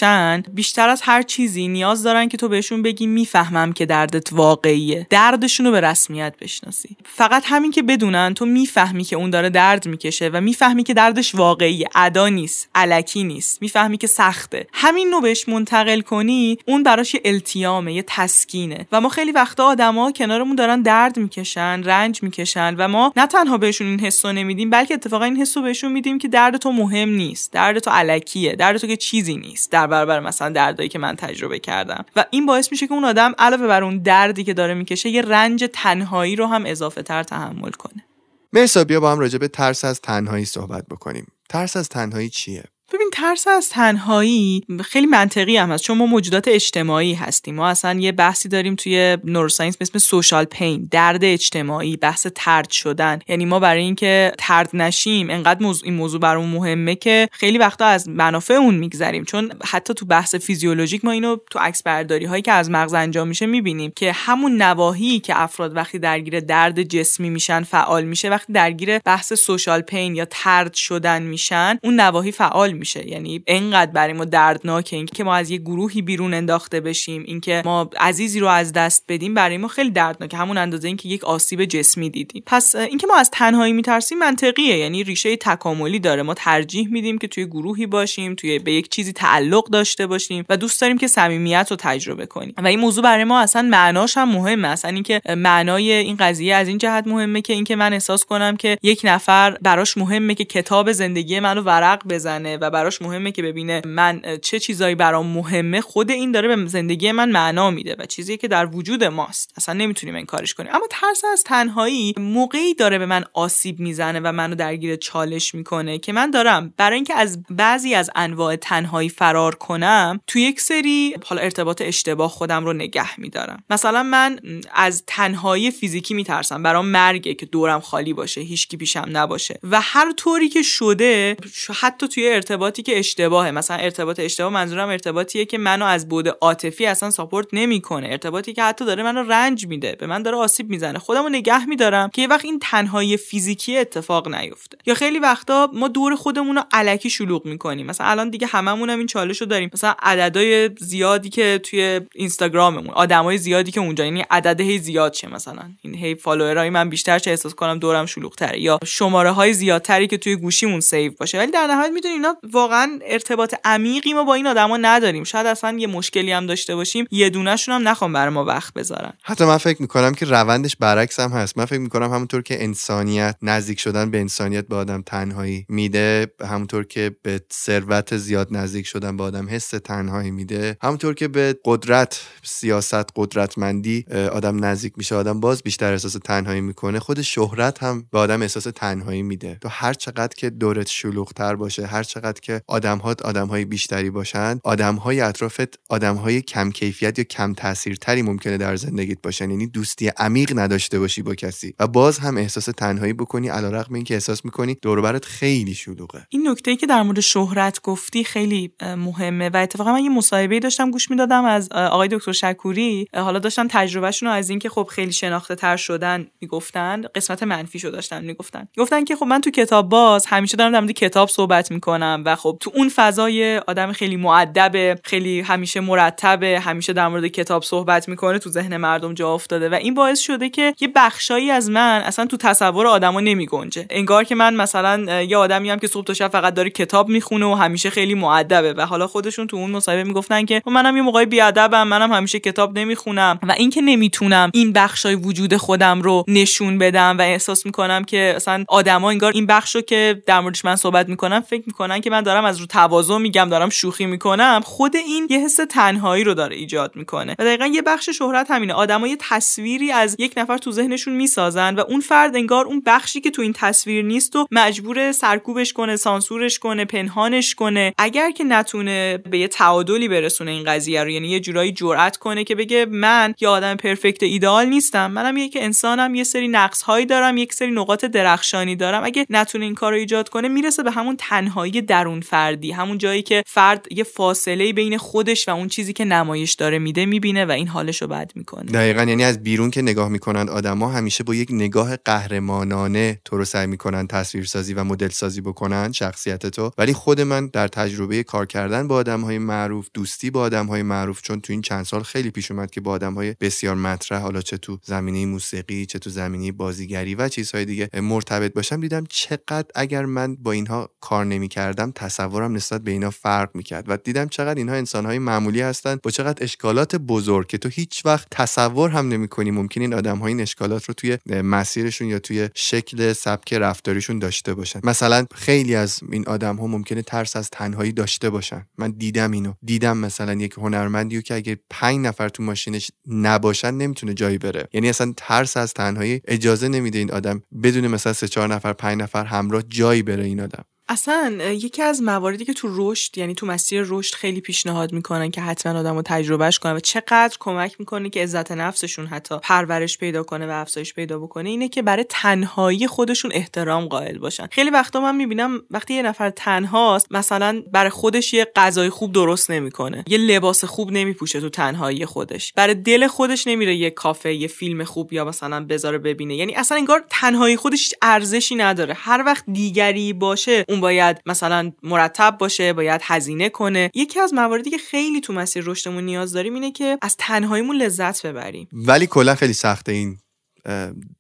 بیشتر از هر چیزی نیاز دارن که تو بهشون بگی می‌فهمم که دردت واقعیه. دردشون رو به رسمیت بشناسی. فقط همین که بدونن تو می‌فهمی که اون داره درد می‌کشه و می‌فهمی که دردش واقعیه. ادا نیست علکی نیست. می‌فهمی که سخته. همین رو بهش منتقل کنی اون براش یه التیامه یه تسکینه. و ما خیلی وقتا آدما کنارمون دارن درد می‌کشن رنج می‌کشن و ما نه تنها بهشون این حسو نمیدیم بلکه اتفاقا این حسو بهشون میدیم که درد تو مهم نیست. درد تو علکیه. درد تو که چیزی نیست. در برابر مثلا دردایی که من تجربه کردم. و این باعث میشه که اون آدم علاوه بر اون دردی که داره می‌کشه یه رنج تنهایی رو هم اضافه تر تحمل کنه. مرسا بیا با هم راجع به ترس از تنهایی صحبت بکنیم. ترس از تنهایی چیه؟ ببین ترس از تنهایی خیلی منطقی هم هست. چون ما موجودات اجتماعی هستیم. ما اصلا یه بحثی داریم توی نوروساینس اسم سوشال پین درد اجتماعی بحث ترد شدن. یعنی ما برای اینکه ترد نشیم انقدر موضوع این موضوع برامون مهمه که خیلی وقتا از منافع اون میگذریم. چون حتی تو بحث فیزیولوژیک ما اینو تو عکس برداری هایی که از مغز انجام میشه می‌بینیم که همون نواحی که افراد وقتی درگیر درد جسمی میشن فعال میشه وقتی درگیر بحث سوشال پین یا ترد شدن میشن اون نواحی فعال یعنی انقدر برای ما دردناکه این که ما از یه گروهی بیرون انداخته بشیم اینکه ما عزیزی رو از دست بدیم برای ما خیلی دردناکه. همون اندازه اینکه یک آسیب جسمی دیدیم. پس اینکه ما از تنهایی میترسیم منطقیه. یعنی ریشه تکاملی داره. ما ترجیح میدیم که توی گروهی باشیم توی به یک چیزی تعلق داشته باشیم و دوست داریم که صمیمیت رو تجربه کنیم. و این موضوع برای ما اصلا معناش هم مهمه. اصلا اینکه معنای این قضیه از این جهت مهمه که اینکه من احساس کنم که یک نفر براش مهمه که کتاب زندگی منو ورق بزنه و براش مهمه که ببینه من چه چیزایی برام مهمه. خود این داره به زندگی من معنا میده و چیزی که در وجود ماست. اصلا نمی‌تونیم این کارش کنیم. اما ترس از تنهایی موقعی داره به من آسیب می‌زنه و منو درگیر چالش می‌کنه که من دارم برای اینکه از بعضی از انواع تنهایی فرار کنم تو یک سری حالا ارتباط اشتباه خودم رو نگه میدارم. مثلا من از تنهایی فیزیکی میترسم. برام مرگه که دورم خالی باشه هیچکی پیشم نباشه. و هر طوری که شده حتی توی ارتباطی که اشتباهه. مثلا ارتباط اشتباه منظورم ارتباطیه که منو از بود عاطفی اصلا ساپورت نمی‌کنه. ارتباطی که حتی داره منو رنج میده. به من داره آسیب می‌زنه. خودمو نگه میدارم که یه وقت این تنهایی فیزیکی اتفاق نیفته. یا خیلی وقتا ما دور خودمون رو علکی شلوغ می‌کنیم. مثلا الان دیگه هممون هم این چالش رو داریم. مثلا عددهای زیادی که توی اینستاگراممون آدمای زیادی که اونجا یعنی عدد هی زیاد شه مثلا. این هی فالوورای من بیشتر که احساس کنم دورم شلوغ یا شماره های زیادتری که توی گوشیمون save باشه. ولی در نهایت می‌دونی اینا واقعا ارتباط عمیقی ما با این آدما نداریم. شاید اصلا یه مشکلی هم داشته باشیم یه دونهشون هم نخوام برای ما وقت بذارن. حتی من فکر می‌کنم که روندش برعکس هم هست. من فکر می‌کنم همونطور که انسانیت نزدیک شدن به انسانیت به آدم تنهایی میده همونطور که به ثروت زیاد نزدیک شدن به آدم حس تنهایی میده همونطور که به قدرت سیاست قدرتمندی آدم نزدیک میشه آدم باز بیشتر احساس تنهایی می‌کنه خود شهرت هم به آدم احساس تنهایی میده. تو هر چقدر که دورت شلوغتر باشه هر چقدر که آدم ها آدم های بیشتری باشن آدم های اطرافت آدم های کم کیفیت یا کم تاثیرتری ممکنه در زندگیت باشن. یعنی دوستی عمیق نداشته باشی با کسی. و باز هم احساس تنهایی بکنی علیرغم اینکه احساس می‌کنی دور برات خیلی شلوغه. این نکته که در مورد شهرت گفتی خیلی مهمه و اتفاقا من یه مصاحبه داشتم گوش می‌دادم از آقای دکتر شکوری. حالا داشتم تجربهشون رو از اینکه خب خیلی شناخته تر شدن می‌گفتن قسمت منفی شو داشتن می‌گفتن. گفتن که خب من تو کتاب باز همیشه دارم در مورد کتاب صحبت می‌کنم. و خب تو اون فضای آدم خیلی معدبه خیلی همیشه مرتبه همیشه در مورد کتاب صحبت می‌کنه تو ذهن مردم جا افتاده و این باعث شده که یه بخشایی از من اصلا تو تصور آدما نمیگنجه. انگار که من مثلا یه آدمی هم که صبح تا شب فقط داره کتاب می‌خونه و همیشه خیلی معدبه و حالا خودشون تو اون مصاحبه می‌گفتن که منم یه موقعی بیادبم منم همیشه کتاب نمی‌خونم و اینکه نمی‌تونم این بخشای وجود خودم رو نشون بدم و احساس می‌کنم که اصلا آدما انگار این بخشو که در موردش من صحبت می‌کنم فکر می‌کنن که من دارم از رو تواضع میگم دارم شوخی می‌کنم خود این یه حس تنهایی رو داره ایجاد می‌کنه. و دقیقا یه بخش شهرت همینه. آدما یه تصویری از یک نفر تو ذهنشون می‌سازن و اون فرد انگار اون بخشی که تو این تصویر نیست و مجبور سرکوبش کنه سانسورش کنه پنهانش کنه. اگر که نتونه به یه تعادلی برسونه این قضیه رو یعنی یه جورایی جرأت کنه که بگه من یه آدم پرفکت ایدئال نیستم منم یک انسانم یه سری نقص هایی دارم یک سری نقاط درخشانی دارم. اگه نتونه این کار رو ایجاد کنه می‌رسه به همون تنهایی درون فردی. همون جایی که فرد یه فاصله بین خودش و اون چیزی که نمایش داره میده می‌بینه و این حالش رو بد می‌کنه. دقیقا یعنی از بیرون که نگاه می‌کنن آدما همیشه با یک نگاه قهرمانانه تو رو سعی می‌کنن تصویرسازی و مدل سازی بکنن شخصیت تو. ولی خود من در تجربه کار کردن با آدم های معروف دوستی با آدم های معروف چون تو این چند سال خیلی پیش اومد که با آدم های بسیار مطرح حالا چه تو زمینه موسیقی چه تو زمینه بازیگری و چیزهای دیگه مرتبط باشم دیدم چقدر اگر من با اینها کار نمی‌کردم تصورم نسبت به اینا فرق می‌کرد و دیدم چقدر اینها انسانهای معمولی هستند با چقدر اشکالات بزرگ که تو هیچ وقت تصور هم نمی‌کنی ممکن این آدم ها این اشکالات رو توی مسیرشون یا توی شکل سبک رفتاریشون داشته باشن. مثلا خیلی از این آدم ها ممکنه ترس از تنهایی داشته باشن. من دیدم اینو. دیدم مثلا یک هنرمندیو که اگه پنج نفر تو ماشینش نباشن نمی‌تونه جایی بره. یعنی اصلا ترس از تنهایی اجازه نمیده این آدم بدون مثلا سه چهار نفر پنج نفر همراه جایی بره این آدم. اصلا یکی از مواردی که تو رشد یعنی تو مسیر رشد خیلی پیشنهاد می‌کنن که حتما آدم رو تجربهش کنن و چقدر کمک می‌کنه که عزت نفسشون حتی پرورش پیدا کنه و افزایش پیدا بکنه اینه که برای تنهایی خودشون احترام قائل باشن. خیلی وقتا من می‌بینم وقتی یه نفر تنهاست مثلا برای خودش یه غذای خوب درست نمی‌کنه یه لباس خوب نمیپوشه تو تنهایی خودش. برای دل خودش نمیره یه کافه یه فیلم خوب یا مثلا بذاره ببینه. یعنی اصلا انگار تنهایی خودش ارزشی نداره. هر وقت دیگری باشه اون باید مثلا مرتب باشه باید هزینه کنه. یکی از مواردی که خیلی تو مسیر رشدمون نیاز داریم اینه که از تنهاییمون لذت ببریم. ولی کلا خیلی سخته این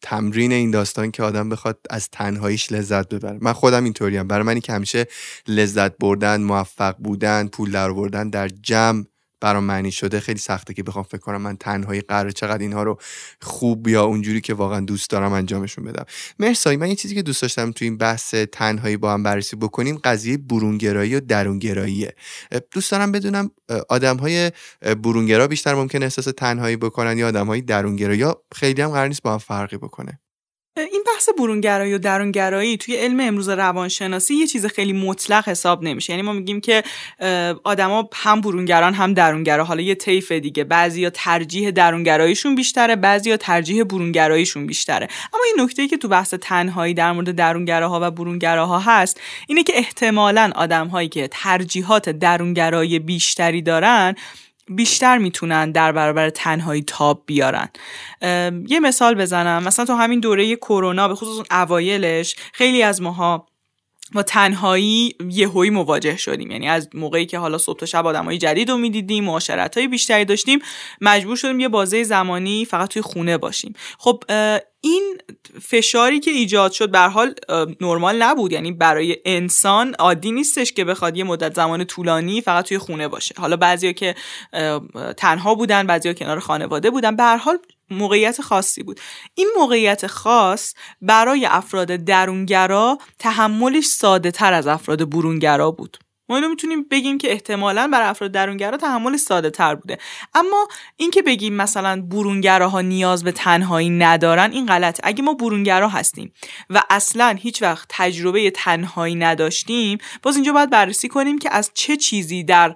تمرین این داستان که آدم بخواد از تنهاییش لذت ببره. من خودم اینطوریم. برای منی که همیشه لذت بردن موفق بودن پول در در جمع برام معنی شده خیلی سخته که بخوام فکر کنم من تنهایی قرار چقدر اینها رو خوب یا اونجوری که واقعا دوست دارم انجامشون بدم. مرسایی من یه چیزی که دوست داشتم تو این بحث تنهایی با هم بررسی بکنیم قضیه برونگرایی و درونگراییه. دوست دارم بدونم آدم های برونگرا بیشتر ممکن احساس تنهایی بکنن یا آدم های درونگرا یا خیلی هم قرار نیست با هم فرقی بکنه؟ این بحث برونگرایی و درونگرایی توی علم امروز روانشناسی یه چیز خیلی مطلق حساب نمیشه. یعنی ما میگیم که آدما هم برونگران هم درونگرا. حالا یه طیف دیگه. بعضیا ترجیح درونگراییشون بیشتره بعضیا ترجیح برونگراییشون بیشتره. اما یه نکته که تو بحث تنهایی در مورد درونگراها و برونگراها هست اینه که احتمالا آدمهایی که ترجیحات درونگرایی بیشتری دارن بیشتر می‌تونن در برابر تنهایی تاب بیارن. یه مثال بزنم. مثلا تو همین دوره کرونا به خصوص اوایلش خیلی از ماها با تنهایی یهویی مواجه شدیم. یعنی از موقعی که حالا صبح تا شب آدمای جدید رو می‌دیدیم معاشرت های بیشتری داشتیم مجبور شدیم یه بازه زمانی فقط توی خونه باشیم. خب این فشاری که ایجاد شد به حال نرمال نبود. یعنی برای انسان عادی نیستش که بخواد یه مدت زمان طولانی فقط توی خونه باشه. حالا بعضیا که تنها بودن بعضیا کنار خانواده بودن. به حال موقعیت خاصی بود. این موقعیت خاص برای افراد درونگرا تحملش ساده تر از افراد برونگرا بود. ما اینو می‌تونیم بگیم که احتمالا برای افراد درونگرا تحمل ساده تر بوده. اما اینکه بگیم مثلا برونگراها نیاز به تنهایی ندارن این غلط اگه ما برونگرا هستیم و اصلا هیچ وقت تجربه تنهایی نداشتیم باز اینجا باید بررسی کنیم که از چه چیزی در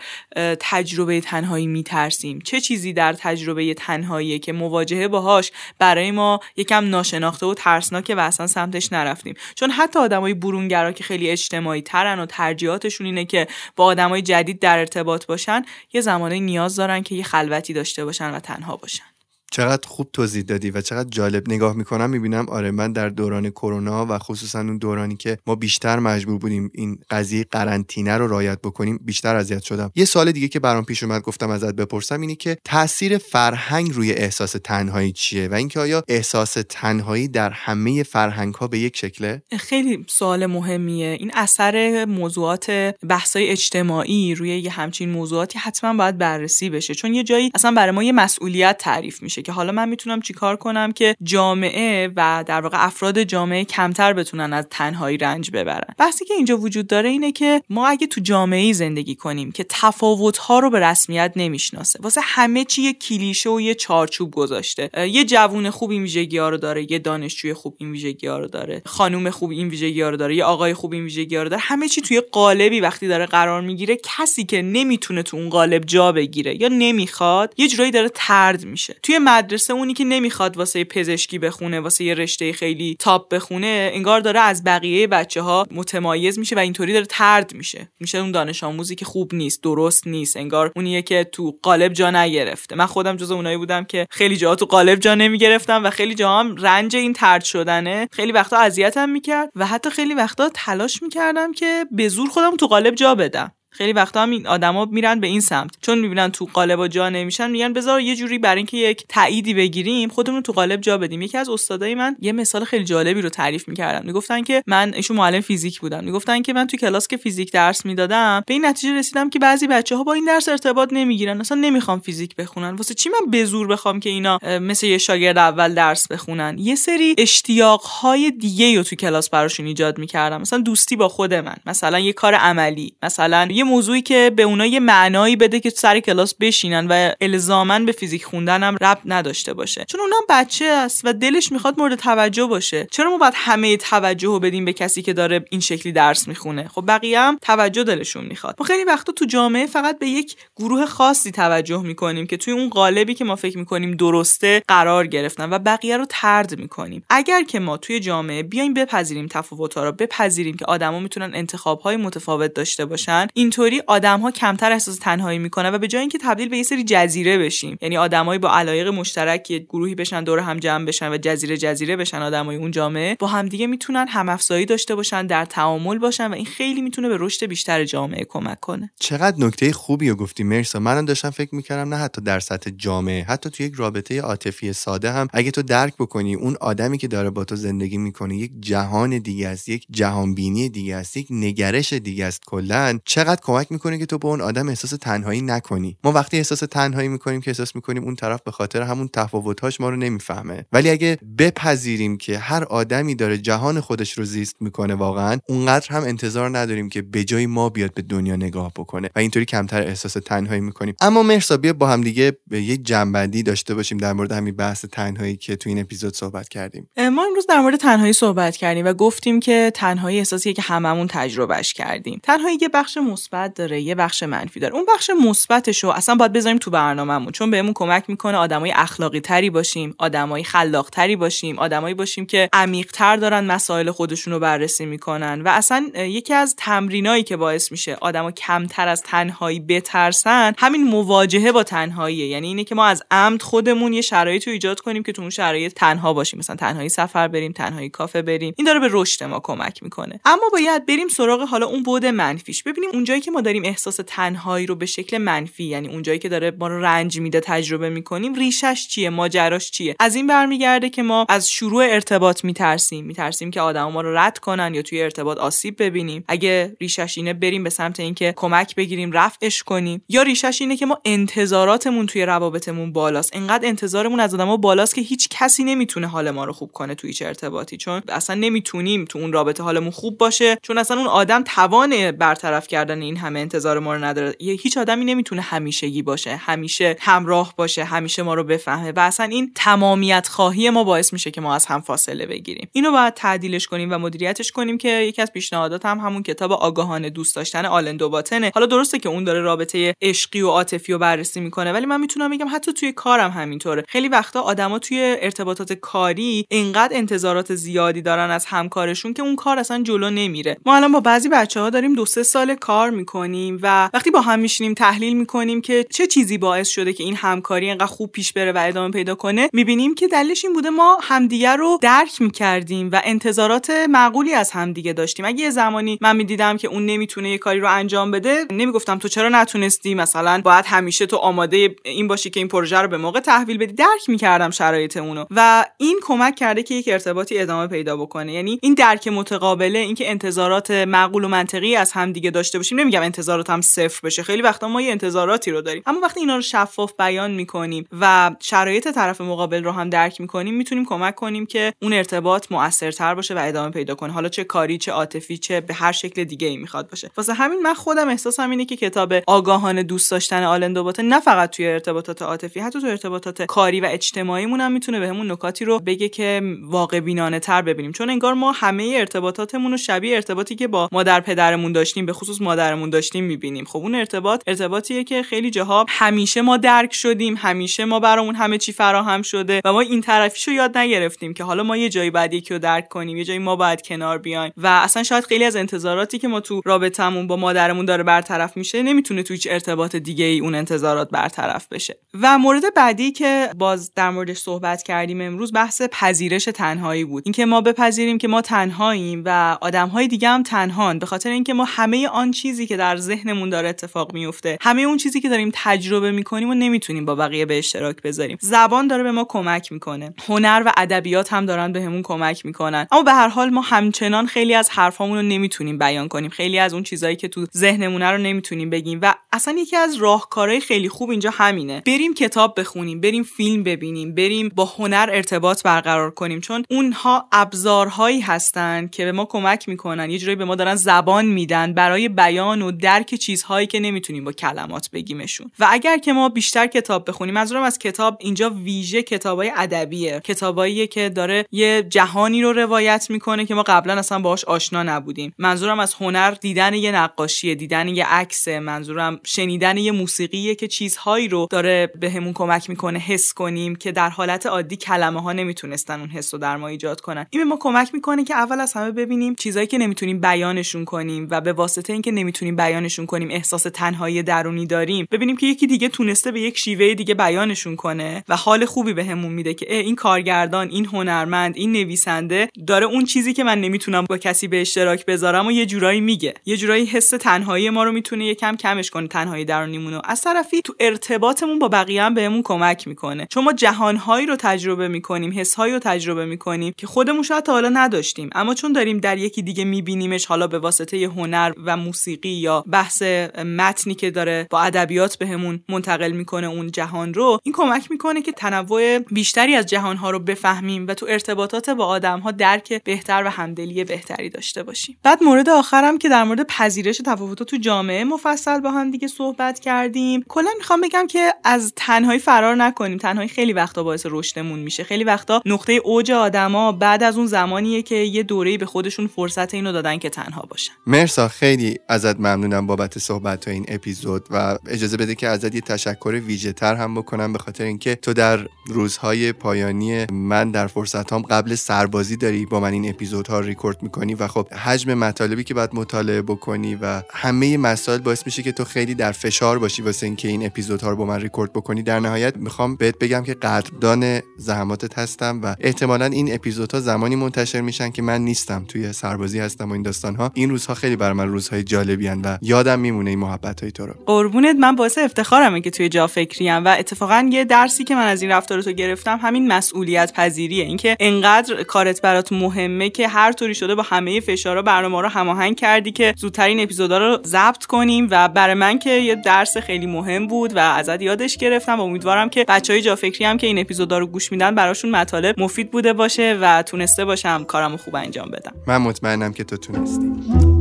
تجربه تنهایی میترسیم. چه چیزی در تجربه تنهایی که مواجهه باهاش برای ما یکم ناشناخته و ترسناکه و اصلا سمتش نرفتیم. چون حتی آدمای برونگرا که خیلی اجتماعی ترن و ترجیحاتشون اینه که با آدمای جدید در ارتباط باشن یه زمانه نیاز دارن که یه خلوتی داشته باشن و تنها باشن. چقدر خوب توضیح دادی و چقدر جالب. نگاه می‌کنم می‌بینم آره من در دوران کرونا و خصوصا اون دورانی که ما بیشتر مجبور بودیم این قضیه قرنطینه رو رایت بکنیم بیشتر اذیت شدم. یه سال دیگه که برام پیش اومد گفتم ازت بپرسم اینه که تاثیر فرهنگ روی احساس تنهایی چیه؟ و اینکه آیا احساس تنهایی در همه فرهنگ ها به یک شکله؟ خیلی سوال مهمیه. این اثر موضوعات بحثای اجتماعی روی یه همچین موضوعاتی حتما باید بررسی بشه. چون یه جایی اصلا برای ما یه مسئولیت تعریف میشه. میشه که حالا من می‌تونم چیکار کنم که جامعه و در واقع افراد جامعه کمتر بتونن از تنهایی رنج ببرن. بحثی که اینجا وجود داره اینه که ما اگه تو جامعه زندگی کنیم که تفاوت ها رو به رسمیت نمی‌شناسه واسه همه چی یه کلیشه و یه چارچوب گذاشته. یه جوون خوب این ویژگی ها رو داره یه دانشجوی خوب این ویژگی ها رو داره خانم خوب این ویژگی ها رو داره یه آقای خوب این ویژگی ها رو داره. همه چی توی قالبی وقتی داره قرار می‌گیره کسی که نمی‌تونه تو اون قالب جا بگیره یا نمی‌خواد یه جورایی داره ترد میشه. توی مدرسه اونی که نمی‌خواد واسه پزشکی بخونه واسه یه رشته خیلی تاپ بخونه انگار داره از بقیه بچه ها متمایز میشه و اینطوری داره ترد میشه. میشه اون دانش آموزی که خوب نیست درست نیست انگار اونیه که تو قالب جا نگرفته. من خودم جز اونایی بودم که خیلی جاها تو قالب جا نمی‌گرفتم و خیلی جاها هم رنج این ترد شدنه خیلی وقتا اذیتم می‌کرد و حتی خیلی وقتا تلاش می‌کردم که به زور خودم تو قالب جا بدم. خیلی وقتا هم این آدما میرن به این سمت. چون می‌بینن تو قالب جا نمیشن میگن بذار یه جوری برای اینکه یک تأییدی بگیریم خودمون تو قالب جا بدیم. یکی از استادای من یه مثال خیلی جالبی رو تعریف می‌کردن. می‌گفتن که من ایشون معلم فیزیک بودم می‌گفتن که من تو کلاس که فیزیک درس می‌دادم به این نتیجه رسیدم که بعضی بچه ها با این درس ارتباط نمی‌گیرن. اصلا نمی‌خوام فیزیک بخونن. واسه چی من به زور بخوام که اینا مثل یه شاگرد اول درس بخونن؟ یه سری اشتیاق های دیگه رو تو کلاس براشون ایجاد می‌کردم. مثلا دوستی با خود من. مثلا یه کار عملی. مثلا یه موضوعی که به اونا یه معنایی بده که سر کلاس بشینن و الزاما به فیزیک خوندن هم ربط نداشته باشه. چون اونم بچه است و دلش می‌خواد مورد توجه باشه. چرا ما باید همه توجه رو بدیم به کسی که داره این شکلی درس می‌خونه؟ خب بقیه هم توجه دلشون می‌خواد. ما خیلی وقتا تو جامعه فقط به یک گروه خاصی توجه می‌کنیم که توی اون قالبی که ما فکر می‌کنیم درسته قرار گرفتن و بقیه رو ترد می‌کنیم. اگر که ما توی جامعه بیایم بپذیریم تفاوت‌ها رو بپذیریم که آدما می‌تونن انتخاب‌های متفاوت داشته باشن اینطوری آدم ها کمتر احساس تنهایی می‌کنن و به جای اینکه تبدیل به یه سری جزیره بشیم. یعنی آدمایی با علایق مشترک یه گروهی بشن دور هم جمع بشن و جزیره جزیره بشن آدمای اون جامعه با همدیگه می‌تونن هم افزایی داشته باشن در تعامل باشن و این خیلی می‌تونه به رشد بیشتر جامعه کمک کنه. چقدر نکته خوبی رو گفتی مرسا. منم داشتم فکر می‌کردم نه حتی در سطح جامعه حتی تو یک رابطه عاطفی ساده هم اگه تو درک بکنی اون آدمی که داره با تو زندگی می‌کنه یک جهان دیگه است یک جهان بینی دیگه است یک نگرش دیگه است کلا چقدر کمک می‌کنه که تو با اون آدم احساس تنهایی نکنی. ما وقتی احساس تنهایی می‌کنیم که احساس می‌کنیم اون طرف به خاطر همون تفاوتهاش ما رو نمی‌فهمه. ولی اگه بپذیریم که هر آدمی داره جهان خودش رو زیست می‌کنه واقعا اونقدر هم انتظار نداریم که به جای ما بیاد به دنیا نگاه بکنه و اینطوری کمتر احساس تنهایی می‌کنیم. اما مرسا بیا با هم دیگه به یک جنبندی داشته باشیم در مورد همین بحث تنهایی که تو این اپیزود صحبت کردیم. ما امروز در مورد تنهایی صحبت کردیم و گفتیم که تنهایی احساسیه که هممون تجربهش کردیم. تنهایی یه بخش داره یه بخش منفی داره. اون بخش مثبتش رو اصلا باید بذاریم تو برنامهمون چون بهمون کمک می‌کنه آدمای اخلاقی تری باشیم آدمای خلاق تری باشیم آدمایی باشیم که عمیق تر دارن مسائل خودشون رو بررسی می‌کنن. و اصلا یکی از تمرینایی که باعث میشه آدما کمتر از تنهایی بترسن همین مواجهه با تنهاییه. یعنی اینه که ما از عمد خودمون یه شرایطی رو ایجاد کنیم که تو اون شرایط تنها باشیم. مثلا تنهایی سفر بریم تنهایی کافه بریم. این داره به رشد ما کمک می‌کنه. اما باید بریم سراغ حالا اون بود منفیش. ببینیم اونجایی که ما داریم احساس تنهایی رو به شکل منفی یعنی اونجایی که داره ما رو رنج میده تجربه می‌کنیم ریشش چیه؟ ماجراش چیه؟ از این برمیگرده که ما از شروع ارتباط میترسیم. میترسیم که آدما ما رو رد کنن یا توی ارتباط آسیب ببینیم. اگه ریشش اینه بریم به سمت اینکه کمک بگیریم رفعش کنیم. یا ریشش اینه که ما انتظاراتمون توی روابطمون بالاست. انقدر انتظارمون از آدما بالاست که هیچ کسی نمی‌تونه حال ما رو خوب کنه توی هیچ ارتباطی. چون اصلا نمی‌تونیم تو اون رابطه حالمون خوب باشه. چون اصلا اون آدم توان برطرف کردن این همه انتظار ما رو نداره. هیچ آدمی نمی‌تونه همیشگی باشه همیشه همراه باشه همیشه ما رو بفهمه. و اصلا این تمامیت خواهی ما باعث میشه که ما از هم فاصله بگیریم. اینو باید تعدیلش کنیم و مدیریتش کنیم که یکی از پیشنهادات هم همون کتاب آگاهانه دوست داشتن آلن دوباتنه. حالا درسته که اون داره رابطه عشقی و عاطفی رو بررسی می‌کنه ولی من می‌تونم بگم حتی توی کارم همینطوره. خیلی وقتا آدما توی ارتباطات کاری اینقدر انتظارات زیادی دارن از همکارشون که اون کار اصلا جلو نمیره. ما الان با بعضی بچه ها داریم دو سه سال کار می‌کنیم و وقتی با هم میشینیم تحلیل می‌کنیم که چه چیزی باعث شده که این همکاری انقدر خوب پیش بره و ادامه پیدا کنه می‌بینیم که دلیلش این بوده ما همدیگه رو درک می‌کردیم و انتظارات معقولی از همدیگه داشتیم. اگه یه زمانی من می‌دیدم که اون نمی‌تونه یه کاری رو انجام بده نمی‌گفتم تو چرا نتونستی؟ مثلا باید همیشه تو آماده این باشی که این پروژه رو به موقع تحویل بدی. درک می‌کردم شرایط اونو و این کمک کرده که یک ارتباطی ادامه پیدا بکنه. یعنی این درک متقابله اینکه انتظارات معقول و منطقی از همدیگه داشته باشیم. نمیگم انتظاراتم صفر بشه. خیلی وقتا ما یه انتظاراتی رو داریم. اما وقتی اینا رو شفاف بیان می‌کنیم و شرایط طرف مقابل رو هم درک می‌کنیم می‌تونیم کمک کنیم که اون ارتباط موثرتر باشه و ادامه پیدا کنه. حالا چه کاری چه عاطفی چه به هر شکل دیگه ای می‌خواد باشه. واسه همین من خودم احساسم اینه که کتاب آگاهانه دوست داشتن آلن دوباته نه فقط توی ارتباطات عاطفی حتی تو ارتباطات کاری و اجتماعیمون هم می‌تونه بهمون نکاتی رو بگه که واقع بینانه تر ببینیم. چون انگار ما همه ارتباطاتمون رو شبیه ارتباطی که با مادر پدرمون داشتیم به خصوص مادرمون داشتیم می‌بینیم. خب اون ارتباط ارتباطیه که خیلی جاها همیشه ما درک شدیم همیشه ما برامون همه چی فراهم شده و ما این طرفیشو یاد نگرفتیم که حالا ما یه جایی بعد یکی رو درک کنیم یه جایی ما باید کنار بیایم. و اصلا شاید خیلی از انتظاراتی که ما تو رابطمون با مادرمون داره برطرف میشه نمی‌تونه تو هیچ ارتباط دیگه ای اون انتظارات برطرف بشه. و مورد بعدی که باز در موردش صحبت کردیم امروز بحث پذیرش تنهایی بود. اینکه ما بپذیریم که ما تنهاییم و آدمهای دیگه هم تنهان به خاطر اینکه ما همه آن چیزی که در ذهنمون داره اتفاق میفته. همه اون چیزی که داریم تجربه می‌کنیم و نمی‌تونیم با بقیه به اشتراک بذاریم. زبان داره به ما کمک می‌کنه. هنر و ادبیات هم دارن بهمون به کمک می‌کنن. اما به هر حال ما همچنان خیلی از حرفامون رو نمی‌تونیم بیان کنیم. خیلی از اون چیزایی که تو ذهنمونه رو نمی‌تونیم بگیم. و اصلا یکی از راهکارهای خیلی خوب اینجا همینه. بریم کتاب بخونیم بریم فیلم ببینیم بریم با هنر ارتباط برقرار کنیم. چون اونها ابزارهایی هستن که به ما کمک می‌کنن. یه جوری به ما دارن زبان میدن برای بیان و درک چیزهایی که نمی‌تونیم با کلمات بگیمشون. و اگر که ما بیشتر کتاب بخونیم منظورم از کتاب اینجا ویژه کتابای ادبیه. کتابایی که داره یه جهانی رو روایت می‌کنه که ما قبلا اصلا باهاش آشنا نبودیم. منظورم از هنر دیدن یه نقاشی دیدن یه عکس. منظورم شنیدن یه موسیقیه که چیزهایی رو داره بهمون به کمک می‌کنه حس کنیم که در حالت عادی کلمه ها نمی‌تونستن اون حس رو در ما ایجاد کنن. این به ما کمک می‌کنه که اول از همه ببینیم چیزهایی که نمی‌تونیم بیانشون کنیم و به واسطه اینکه بیانشون کنیم احساس تنهایی درونی داریم. ببینیم که یکی دیگه تونسته به یک شیوه دیگه بیانشون کنه و حال خوبی بهمون میده که این کارگردان این هنرمند این نویسنده داره اون چیزی که من نمی‌تونم با کسی به اشتراک بذارم و یه جورایی میگه. یه جورایی حس تنهایی ما رو می‌تونه یکم کمش کنه تنهایی درونیمون رو. از طرفی تو ارتباطمون با بقیه هم بهمون کمک می‌کنه. چون ما جهانهایی رو تجربه می‌کنیم حسهایی رو تجربه می‌کنیم که خودمون شاید تا حالا نداشتیم. اما چون داریم در یکی دیگه میبینیمش حالا به واسطه هنر و موسیقی یا بحث متنی که داره با ادبیات بهمون منتقل می‌کنه اون جهان رو این کمک می‌کنه که تنوع بیشتری از جهانها رو بفهمیم و تو ارتباطات با آدمها درک بهتر و همدلی بهتری داشته باشیم. بعد مورد آخرم که در مورد پذیرش تفاوتات تو جامعه مفصل با هم دیگه صحبت کردیم. کلا می‌خوام بگم که از تنهایی فرار نکنیم. تنهایی خیلی وقتا باعث رشدمون میشه. خیلی وقتا نقطه اوج آدما بعد از اون زمانیه که یه دوره‌ای به خودشون فرصت اینو دادن که تنها باشن. مرسا خیلی ازت ممنونم بابت صحبت این اپیزود و اجازه بده که ازت یه تشکر ویژه تر هم بکنم به خاطر اینکه تو در روزهای پایانی من در فرصت هم قبل سربازی داری با من این اپیزودها ریکورد می‌کنی و خب حجم مطالبی که باید مطالعه بکنی و همه مسائل باعث میشه که تو خیلی در فشار باشی واسه اینکه این اپیزودها رو با من ریکورد بکنی. در نهایت می‌خوام بهت بگم که قدردان زحماتت هستم و احتمالا این اپیزودها زمانی منتشر میشن که من نیستم توی سربازی هستم و این داستان ها این روزها خیلی برای من روزهای جالبی و یادم میمونه این محبت های تو رو. قربونت من باعث افتخارمه که توی جا فکریم و اتفاقا یه درسی که من از این رفتار تو گرفتم همین مسئولیت پذیریه. اینکه انقدر کارت برات مهمه که هر طوری شده با همه فشارا برنامه رو هماهنگ کردی که زودتر این اپیزودا رو ضبط کنیم و برای من که یه درس خیلی مهم بود و ازت یادش گرفتم و امیدوارم که بچهای جا فکری هم که این اپیزودا رو گوش میدن براشون مطالب مفید بوده باشه و تونسته باشم کارمو خوب انجام بدم. من مطمئنم که تو تونستی.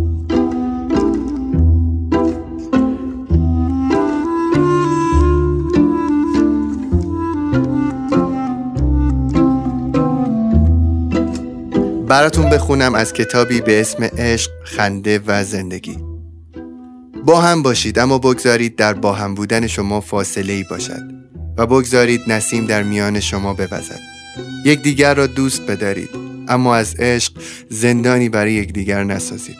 براتون بخونم از کتابی به اسم عشق، خنده و زندگی. با هم باشید اما بگذارید در با هم بودن شما فاصله ای باشد و بگذارید نسیم در میان شما بوزد. یکدیگر را دوست بدارید اما از عشق زندانی برای یکدیگر نسازید.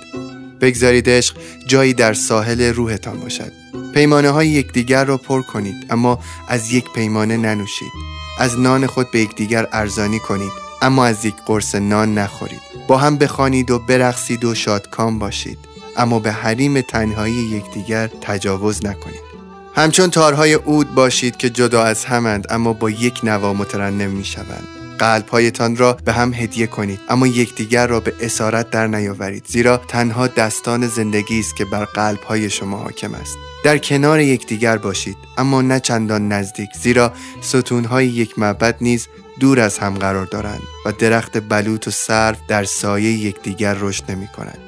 بگذارید عشق جایی در ساحل روحتان باشد. پیمانه های یکدیگر را پر کنید اما از یک پیمانه ننوشید. از نان خود به یکدیگر ارزانی کنید. اما از یک قرص نان نخورید. با هم بخوانید و برقصید و شادکام باشید. اما به حریم تنهایی یکدیگر تجاوز نکنید. همچون تارهای اود باشید که جدا از همند اما با یک نوا مترنم می شوند قلبهایتان را به هم هدیه کنید اما یکدیگر را به اسارت در نیاورید. زیرا تنها دستان زندگی است که بر قلبهای شما حاکم است. در کنار یکدیگر باشید اما نه چندان نزدیک. زیرا ستونهای یک معبد نیز دور از هم قرار دارند و درخت بلوط و سرف در سایه یکدیگر رشد نمی کنند.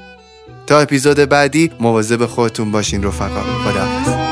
تا اپیزود بعدی مواظب خودتون باشین رفقا خداحافظ